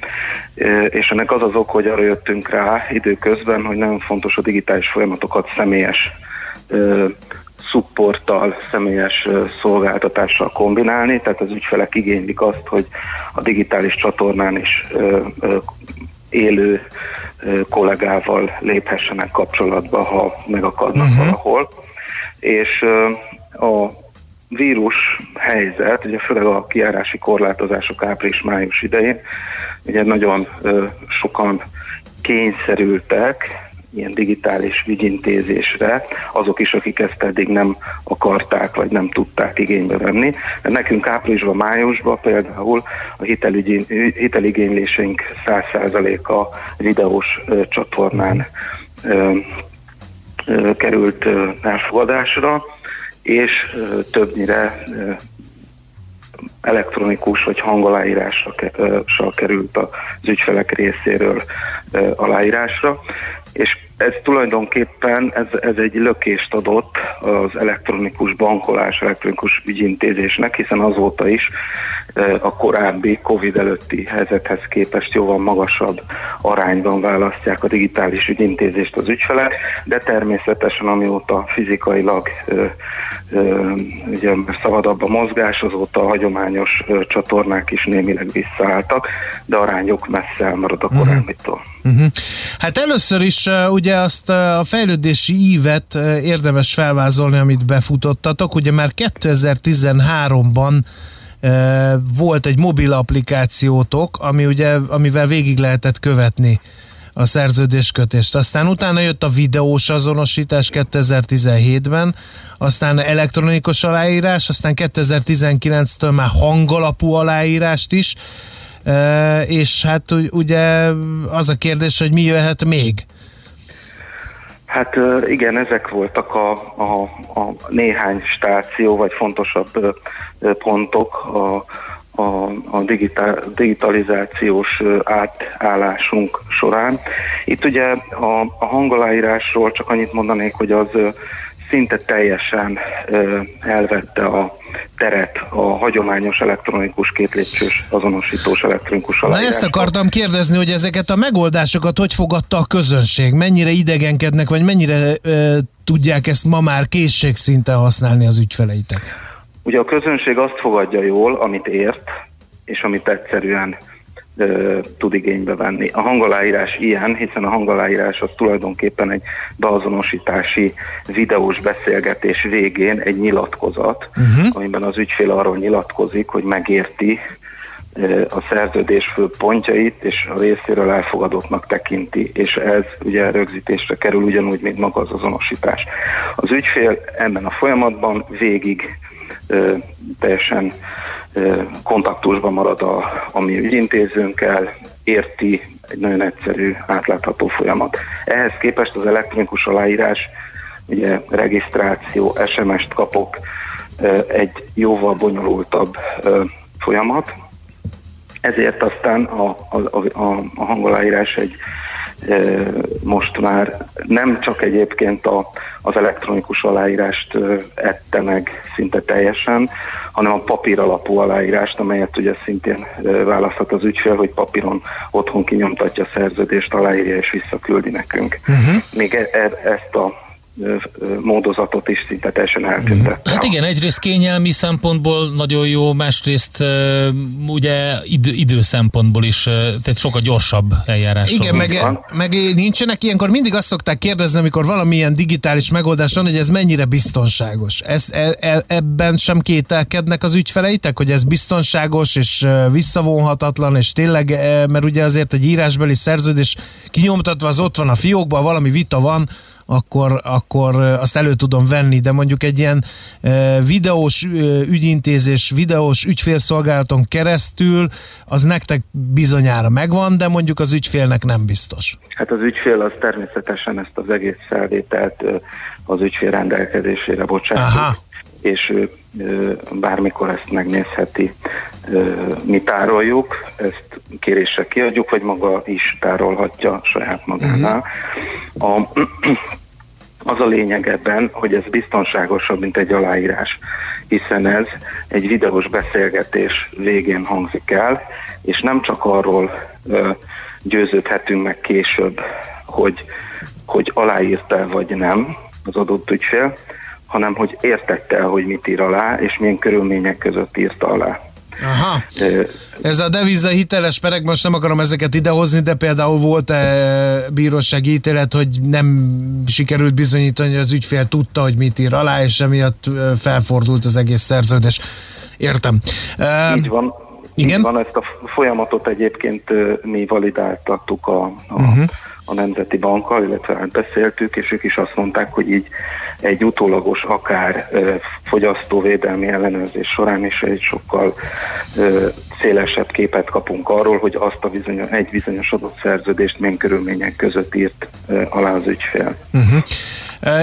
és ennek az az ok, hogy arra jöttünk rá időközben, hogy nagyon fontos a digitális folyamatokat személyes szupporttal, személyes szolgáltatással kombinálni, tehát az ügyfelek igénylik azt, hogy a digitális csatornán is élő kollégával léphessenek kapcsolatba, ha megakadnak uh-huh. valahol. És a vírus helyzet, ugye főleg a kiárási korlátozások április-május idején, ugye nagyon sokan kényszerültek ilyen digitális ügyintézésre, azok is, akik ezt eddig nem akarták, vagy nem tudták igénybe venni. De nekünk áprilisban, májusban például a hitelügyi, hiteligényléseink 100%-a videós ö, csatornán ö, ö, került ö, elfogadásra, és ö, többnyire ö, elektronikus vagy sal került az ügyfelek részéről aláírásra, és ez tulajdonképpen ez, ez egy lökést adott az elektronikus bankolás, elektronikus ügyintézésnek, hiszen azóta is ö, a korábbi Covid előtti helyzethez képest jóval magasabb arányban választják a digitális ügyintézést az ügyfelek, de természetesen amióta fizikailag ö, ö, ugye szabadabb a mozgás, azóta a hagyományos csatornák is némileg visszaálltak, de arányuk messze elmarad a korábbitól.
Uh-huh. Hát először is ugye azt a fejlődési ívet érdemes felvázolni, amit befutottatok. Ugye már 2013-ban uh, volt egy mobil applikációtok, ami ugye, amivel végig lehetett követni a szerződéskötést. Aztán utána jött a videós azonosítás 2017-ben, aztán elektronikus aláírás, aztán 2019-től már hangalapú aláírást is, és hát ugye az a kérdés, hogy mi jöhet még?
Hát igen, ezek voltak a, a, a néhány stáció, vagy fontosabb pontok a, a, a digitál, digitalizációs átállásunk során. Itt ugye a, a hangaláírásról csak annyit mondanék, hogy az szinte teljesen elvette a teret a hagyományos elektronikus kétlépcsős azonosítós elektronikus
Na
aláírás.
ezt akartam kérdezni, hogy ezeket a megoldásokat hogy fogadta a közönség? Mennyire idegenkednek, vagy mennyire e, tudják ezt ma már készségszinten használni az ügyfeleitek?
Ugye a közönség azt fogadja jól, amit ért, és amit egyszerűen ö, tud igénybe venni. A hangaláírás ilyen, hiszen a hangaláírás az tulajdonképpen egy beazonosítási videós beszélgetés végén egy nyilatkozat, uh-huh. amiben az ügyfél arról nyilatkozik, hogy megérti ö, a szerződés fő pontjait, és a részéről elfogadottnak tekinti, és ez ugye rögzítésre kerül ugyanúgy, mint maga az azonosítás. Az ügyfél ebben a folyamatban végig teljesen kontaktusban marad a, a mi ügyintézőnkkel, érti egy nagyon egyszerű, átlátható folyamat. Ehhez képest az elektronikus aláírás, ugye regisztráció, SMS-t kapok, egy jóval bonyolultabb folyamat, ezért aztán a, a, a, a hangaláírás egy most már nem csak egyébként a, az elektronikus aláírást ette meg szinte teljesen, hanem a papír alapú aláírást, amelyet ugye szintén választhat az ügyfél, hogy papíron otthon kinyomtatja a szerződést, aláírja és visszaküldi nekünk. Uh-huh. Még e, e, ezt a módozatot is szinte teljesen eltüntette.
Hát igen, egyrészt kényelmi szempontból nagyon jó, másrészt ugye idő, idő szempontból is, tehát sokkal gyorsabb eljárás.
Igen, meg, meg nincsenek ilyenkor mindig azt szokták kérdezni, amikor valamilyen digitális megoldás van, hogy ez mennyire biztonságos. Ez, e, e, ebben sem kételkednek az ügyfeleitek, hogy ez biztonságos és visszavonhatatlan, és tényleg, e, mert ugye azért egy írásbeli szerződés kinyomtatva az ott van a fiókban, valami vita van, akkor, akkor azt elő tudom venni, de mondjuk egy ilyen videós ügyintézés, videós ügyfélszolgálaton keresztül, az nektek bizonyára megvan, de mondjuk az ügyfélnek nem biztos.
Hát az ügyfél az természetesen ezt az egész felvételt az ügyfél rendelkezésére bocsátja, és ő bármikor ezt megnézheti. Mi tároljuk, ezt kérésre kiadjuk, vagy maga is tárolhatja saját magánál. A, <clears throat> az a lényeg ebben, hogy ez biztonságosabb, mint egy aláírás, hiszen ez egy videós beszélgetés végén hangzik el, és nem csak arról ö, győződhetünk meg később, hogy, hogy aláírta vagy nem az adott ügyfél, hanem hogy értette, hogy mit ír alá, és milyen körülmények között írta alá.
Aha. Ez a deviza hiteles perek, most nem akarom ezeket idehozni, de például volt-e bírósági ítélet, hogy nem sikerült bizonyítani, hogy az ügyfél tudta, hogy mit ír alá, és emiatt felfordult az egész szerződés. Értem.
Így van.
Igen?
Így van, ezt a folyamatot egyébként mi validáltattuk a, a,
Uh-huh.
A Nemzeti Bankkal, illetve átbeszéltük, és ők is azt mondták, hogy így egy utólagos akár fogyasztóvédelmi ellenőrzés során is egy sokkal szélesebb képet kapunk arról, hogy azt a bizonyos, egy bizonyos adott szerződést milyen körülmények között írt alá az ügyfél.
Uh-huh.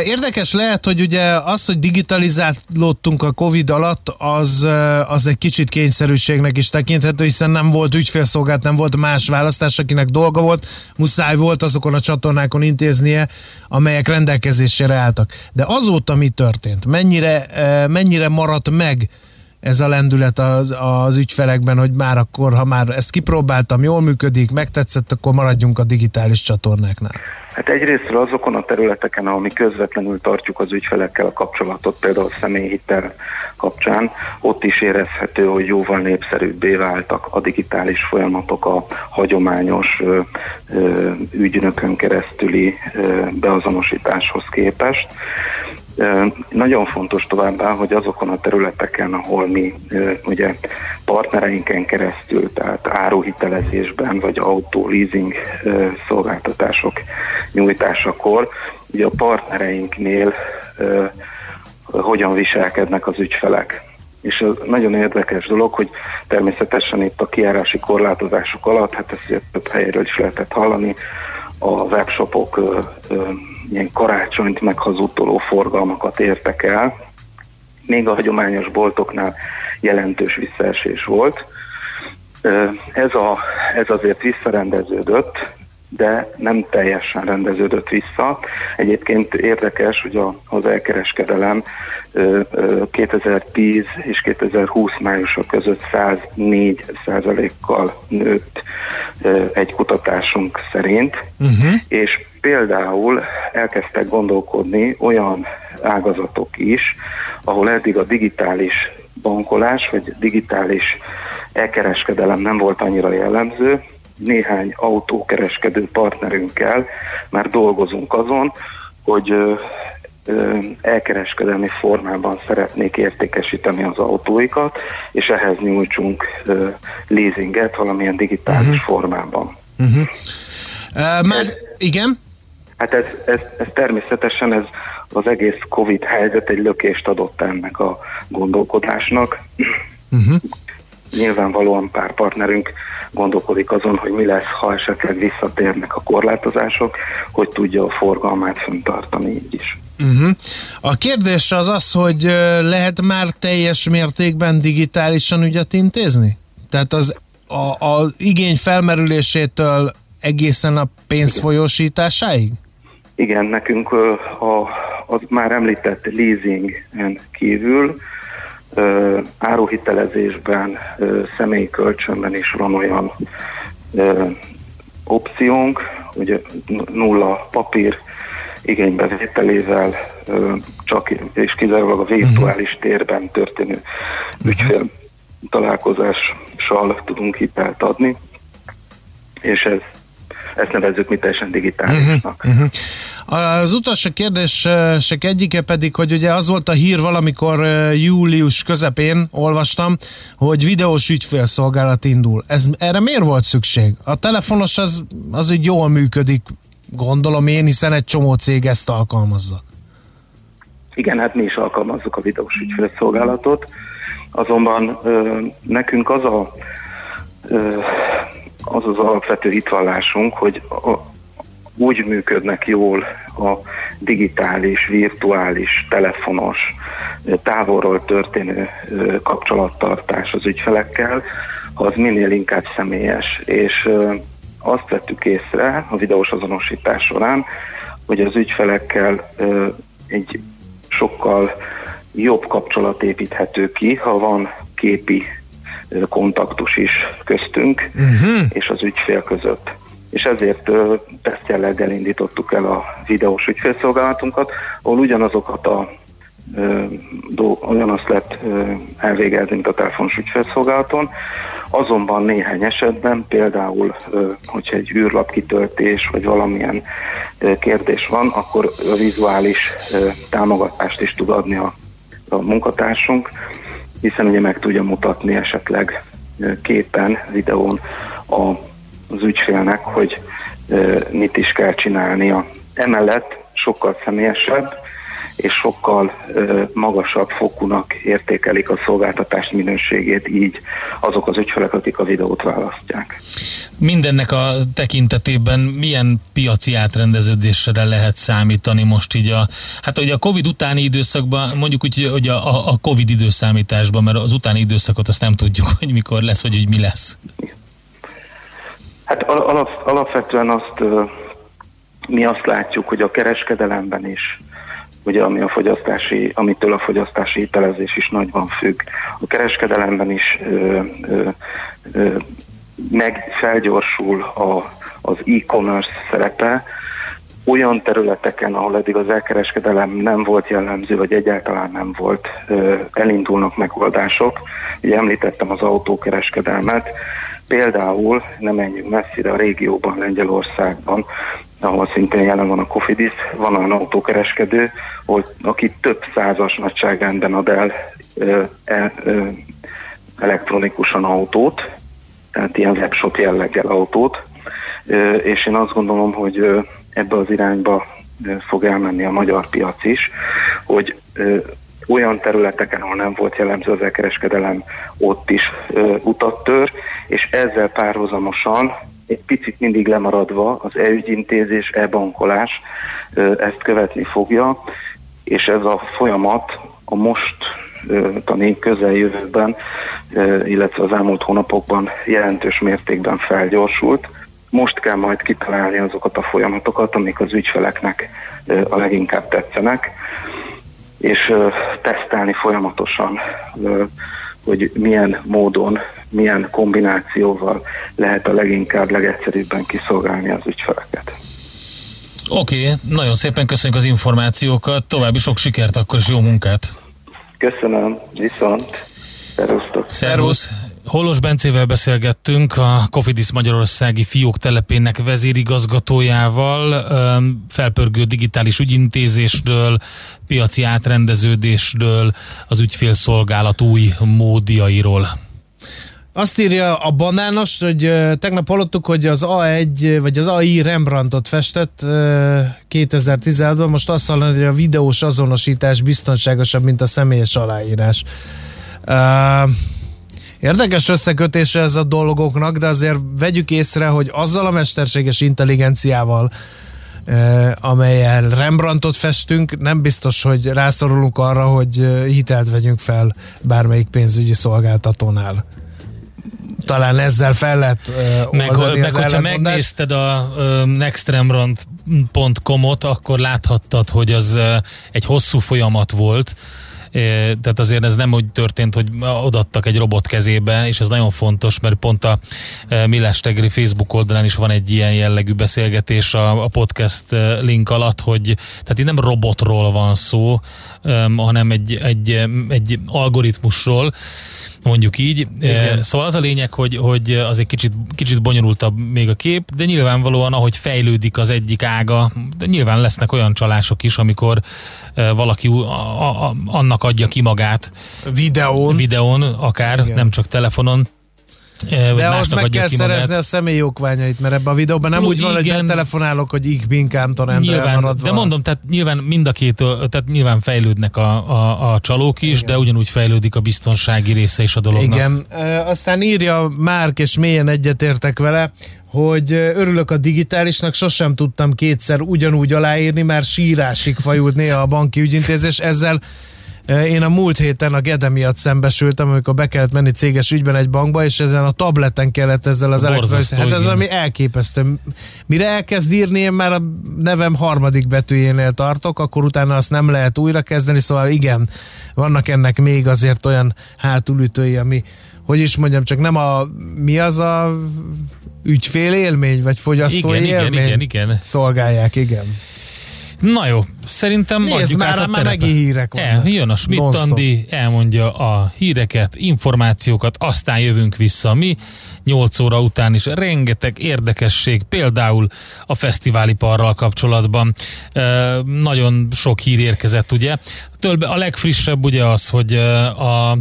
Érdekes lehet, hogy ugye az, hogy digitalizálódtunk a Covid alatt, az, az egy kicsit kényszerűségnek is tekinthető, hiszen nem volt ügyfélszolgált, nem volt más választás, akinek dolga volt, muszáj volt azokon a csatornákon intéznie, amelyek rendelkezésére álltak. De azóta mi történt? Mennyire, mennyire maradt meg ez a lendület az, az ügyfelekben, hogy már akkor, ha már ezt kipróbáltam, jól működik, megtetszett, akkor maradjunk a digitális csatornáknál.
Hát egyrésztről azokon a területeken, ahol mi közvetlenül tartjuk az ügyfelekkel a kapcsolatot, például a személyhitel kapcsán, ott is érezhető, hogy jóval népszerűbbé váltak a digitális folyamatok a hagyományos ö, ö, ügynökön keresztüli ö, beazonosításhoz képest. Nagyon fontos továbbá, hogy azokon a területeken, ahol mi ugye partnereinken keresztül, tehát áruhitelezésben vagy autó leasing szolgáltatások nyújtásakor, ugye a partnereinknél hogyan viselkednek az ügyfelek. És ez nagyon érdekes dolog, hogy természetesen itt a kiárási korlátozások alatt, hát ezt több helyről is lehetett hallani, a webshopok ilyen karácsonyt meghazudtoló forgalmakat értek el. Még a hagyományos boltoknál jelentős visszaesés volt. Ez, a, ez azért visszarendeződött, de nem teljesen rendeződött vissza. Egyébként érdekes, hogy a, az elkereskedelem ö, ö, 2010 és 2020 májusa között 104 százalékkal nőtt ö, egy kutatásunk szerint,
Uh-huh.
és például elkezdtek gondolkodni olyan ágazatok is, ahol eddig a digitális bankolás vagy digitális elkereskedelem nem volt annyira jellemző, néhány autókereskedő partnerünkkel már dolgozunk azon, hogy elkereskedelmi formában szeretnék értékesíteni az autóikat, és ehhez nyújtsunk leasinget valamilyen digitális
Mhm.
formában.
Uh-huh. Uh, már, igen?
Hát ez, ez, ez természetesen ez az egész Covid helyzet egy lökést adott ennek a gondolkodásnak.
Uh-huh.
Nyilvánvalóan pár partnerünk gondolkodik azon, hogy mi lesz, ha esetleg visszatérnek a korlátozások, hogy tudja a forgalmát fenntartani így is.
Uh-huh. A kérdés az az, hogy lehet már teljes mértékben digitálisan ügyet intézni? Tehát az a, a igény felmerülésétől egészen a pénz folyósításáig?
Igen, nekünk a, az már említett leasingen kívül áruhitelezésben, személyi kölcsönben is van olyan opciónk, ugye nulla papír igénybevételével csak és kizárólag a virtuális térben történő ügyfél találkozással tudunk hitelt adni, és ez, ezt nevezzük mi teljesen digitálisnak.
Uh-huh, uh-huh. Az utolsó kérdések egyike pedig, hogy ugye az volt a hír valamikor július közepén, olvastam, hogy videós ügyfélszolgálat indul. Ez, erre miért volt szükség? A telefonos az, az úgy jól működik, gondolom én, hiszen egy csomó cég ezt alkalmazza.
Igen, hát mi is alkalmazzuk a videós ügyfélszolgálatot, azonban ö, nekünk az a ö, az az alapvető hitvallásunk, hogy a, úgy működnek jól a digitális, virtuális, telefonos, távolról történő kapcsolattartás az ügyfelekkel, az minél inkább személyes. És azt vettük észre a videós azonosítás során, hogy az ügyfelekkel egy sokkal jobb kapcsolat építhető ki, ha van képi kontaktus is köztünk uh-huh. és az ügyfél között. És ezért tesztjelleggel indítottuk el a videós ügyfélszolgálatunkat, ahol ugyanazokat a ugyanazt lehet elvégezni, mint a telefonos ügyfélszolgálaton. Azonban néhány esetben, például, hogyha egy űrlap kitöltés, vagy valamilyen kérdés van, akkor a vizuális támogatást is tud adni a, a munkatársunk, hiszen ugye meg tudja mutatni esetleg képen, videón a, az ügyfélnek, hogy mit is kell csinálnia. Emellett sokkal személyesebb, és sokkal magasabb fokúnak értékelik a szolgáltatás minőségét így azok az ügyfelek, akik a videót választják.
Mindennek a tekintetében milyen piaci átrendeződésre lehet számítani most így a, hát ugye a Covid utáni időszakban, mondjuk úgy, hogy a, a Covid időszámításban, mert az utáni időszakot azt nem tudjuk, <laughs> hogy mikor lesz, vagy hogy mi lesz.
Hát alap, alapvetően azt mi azt látjuk, hogy a kereskedelemben is ugye ami a fogyasztási, amitől a fogyasztási hitelezés is nagyban függ. A kereskedelemben is ö, ö, ö, meg felgyorsul a, az e-commerce szerepe, olyan területeken, ahol eddig az elkereskedelem nem volt jellemző, vagy egyáltalán nem volt, elindulnak megoldások. Ugye említettem az autókereskedelmet, például nem menjünk messzire a régióban, Lengyelországban, ahol szintén jelen van a Cofidis, van olyan autókereskedő, hogy, aki több százas nagyságrendben ad el ö, e, ö, elektronikusan autót, tehát ilyen webshop jelleggel autót, ö, és én azt gondolom, hogy ö, ebbe az irányba fog elmenni a magyar piac is, hogy olyan területeken, ahol nem volt jellemző az elkereskedelem, ott is ö, utat tör, és ezzel párhuzamosan egy picit mindig lemaradva az e-ügyintézés, e-bankolás ezt követni fogja, és ez a folyamat a most tani közeljövőben, illetve az elmúlt hónapokban jelentős mértékben felgyorsult. Most kell majd kitalálni azokat a folyamatokat, amik az ügyfeleknek a leginkább tetszenek, és tesztelni folyamatosan, hogy milyen módon milyen kombinációval lehet a leginkább, legegyszerűbben kiszolgálni az ügyfeleket.
Oké, okay, nagyon szépen köszönjük az információkat, további sok sikert akkor és jó munkát!
Köszönöm, viszont! Szerusztok!
Szervusz! Holos Bencével beszélgettünk, a Cofidis Magyarországi fiók telepének vezérigazgatójával, felpörgő digitális ügyintézésről, piaci átrendeződésről, az ügyfélszolgálat új módjairól.
Azt írja a banános, hogy tegnap hallottuk, hogy az A1 vagy az AI Rembrandtot festett uh, 2016-ban, most azt hallani, hogy a videós azonosítás biztonságosabb, mint a személyes aláírás. Uh, érdekes összekötése ez a dolgoknak, de azért vegyük észre, hogy azzal a mesterséges intelligenciával, uh, amelyel Rembrandtot festünk, nem biztos, hogy rászorulunk arra, hogy hitelt vegyünk fel bármelyik pénzügyi szolgáltatónál. Talán ezzel fel lehet uh,
meg, meg hogyha megnézted a uh, nextremrand.com-ot, akkor láthattad, hogy az uh, egy hosszú folyamat volt, Tehát azért ez nem úgy történt, hogy odattak egy robot kezébe, és ez nagyon fontos, mert pont a Millás Tegri Facebook oldalán is van egy ilyen jellegű beszélgetés a, a podcast link alatt, hogy tehát itt nem robotról van szó, hanem egy, egy, egy algoritmusról, mondjuk így. Igen. Szóval az a lényeg, hogy, hogy az egy kicsit, kicsit bonyolultabb még a kép, de nyilvánvalóan, ahogy fejlődik az egyik ága, de nyilván lesznek olyan csalások is, amikor valaki a, a, annak adja ki magát.
Videón.
Videón, akár, Igen. nem csak telefonon,
de ahhoz meg kell szerezni magát. a személyi okványait, mert ebben a videóban nem Jó, úgy van, igen. hogy telefonálok, hogy ich bin
nyilván, De mondom, tehát nyilván mind a két, tehát nyilván fejlődnek a, a, a csalók is, igen. de ugyanúgy fejlődik a biztonsági része is a dolognak.
Igen, aztán írja Márk, és mélyen egyetértek vele, hogy örülök a digitálisnak, sosem tudtam kétszer ugyanúgy aláírni, mert sírásig fajult néha a banki ügyintézés, ezzel én a múlt héten a Gede miatt szembesültem, amikor be kellett menni céges ügyben egy bankba, és ezen a tableten kellett ezzel az elektronikus... Hát ez ami elképesztő. Mire elkezd írni, én már a nevem harmadik betűjénél tartok, akkor utána azt nem lehet újra kezdeni, szóval igen, vannak ennek még azért olyan hátulütői, ami hogy is mondjam, csak nem a mi az a ügyfél élmény, vagy fogyasztói
igen,
élmény
igen, igen, igen.
szolgálják, igen.
Na jó, szerintem
Nézd már, át a már megint hírek
vannak. El, jön a Schmidt Andi, elmondja a híreket, információkat, aztán jövünk vissza mi. 8 óra után is rengeteg érdekesség, például a fesztiváliparral kapcsolatban. E, nagyon sok hír érkezett, ugye. Tölbe, a legfrissebb ugye az, hogy a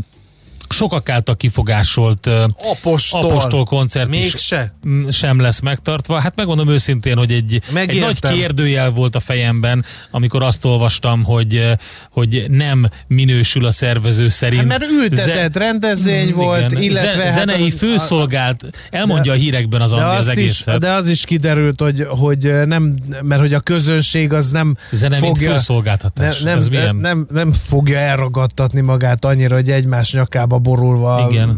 sokak által kifogásolt
apostol,
apostol koncert
Még
is
se.
sem lesz megtartva. Hát megmondom őszintén, hogy egy, egy nagy kérdőjel volt a fejemben, amikor azt olvastam, hogy, hogy nem minősül a szervező szerint. Hát
mert ültetett Ze- rendezvény igen, volt, illetve...
Hát zenei hát főszolgált, elmondja de, a hírekben az Andi az egészet.
Is, de az is kiderült, hogy, hogy nem, mert hogy a közönség az nem
Zene
fogja...
főszolgáltatás.
Nem, nem, nem, nem fogja elragadtatni magát annyira, hogy egymás nyakába borulva igen.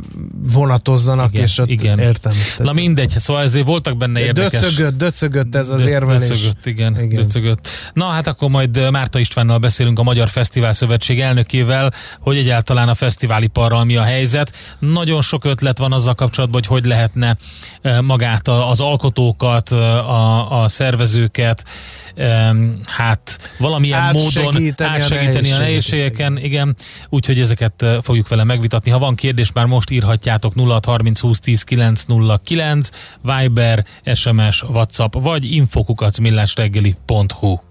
vonatozzanak, igen, és ott igen. értem. Tehát
Na mindegy, szóval ezért voltak benne érdekes...
Döcögött, döcögött ez az Dö- érvelés.
Döcögött, igen, igen. Döcögött. Na hát akkor majd Márta Istvánnal beszélünk a Magyar Fesztivál Szövetség elnökével, hogy egyáltalán a fesztiváliparral mi a helyzet. Nagyon sok ötlet van azzal kapcsolatban, hogy hogy lehetne magát az alkotókat, a, a szervezőket, hát valamilyen módon átsegíteni a nehézségeken, igen, úgyhogy ezeket fogjuk vele megvitatni. Ha van kérdés, már most írhatjátok 0630 20 10 909, Viber, SMS, WhatsApp, vagy infokukacmillásreggeli.hu.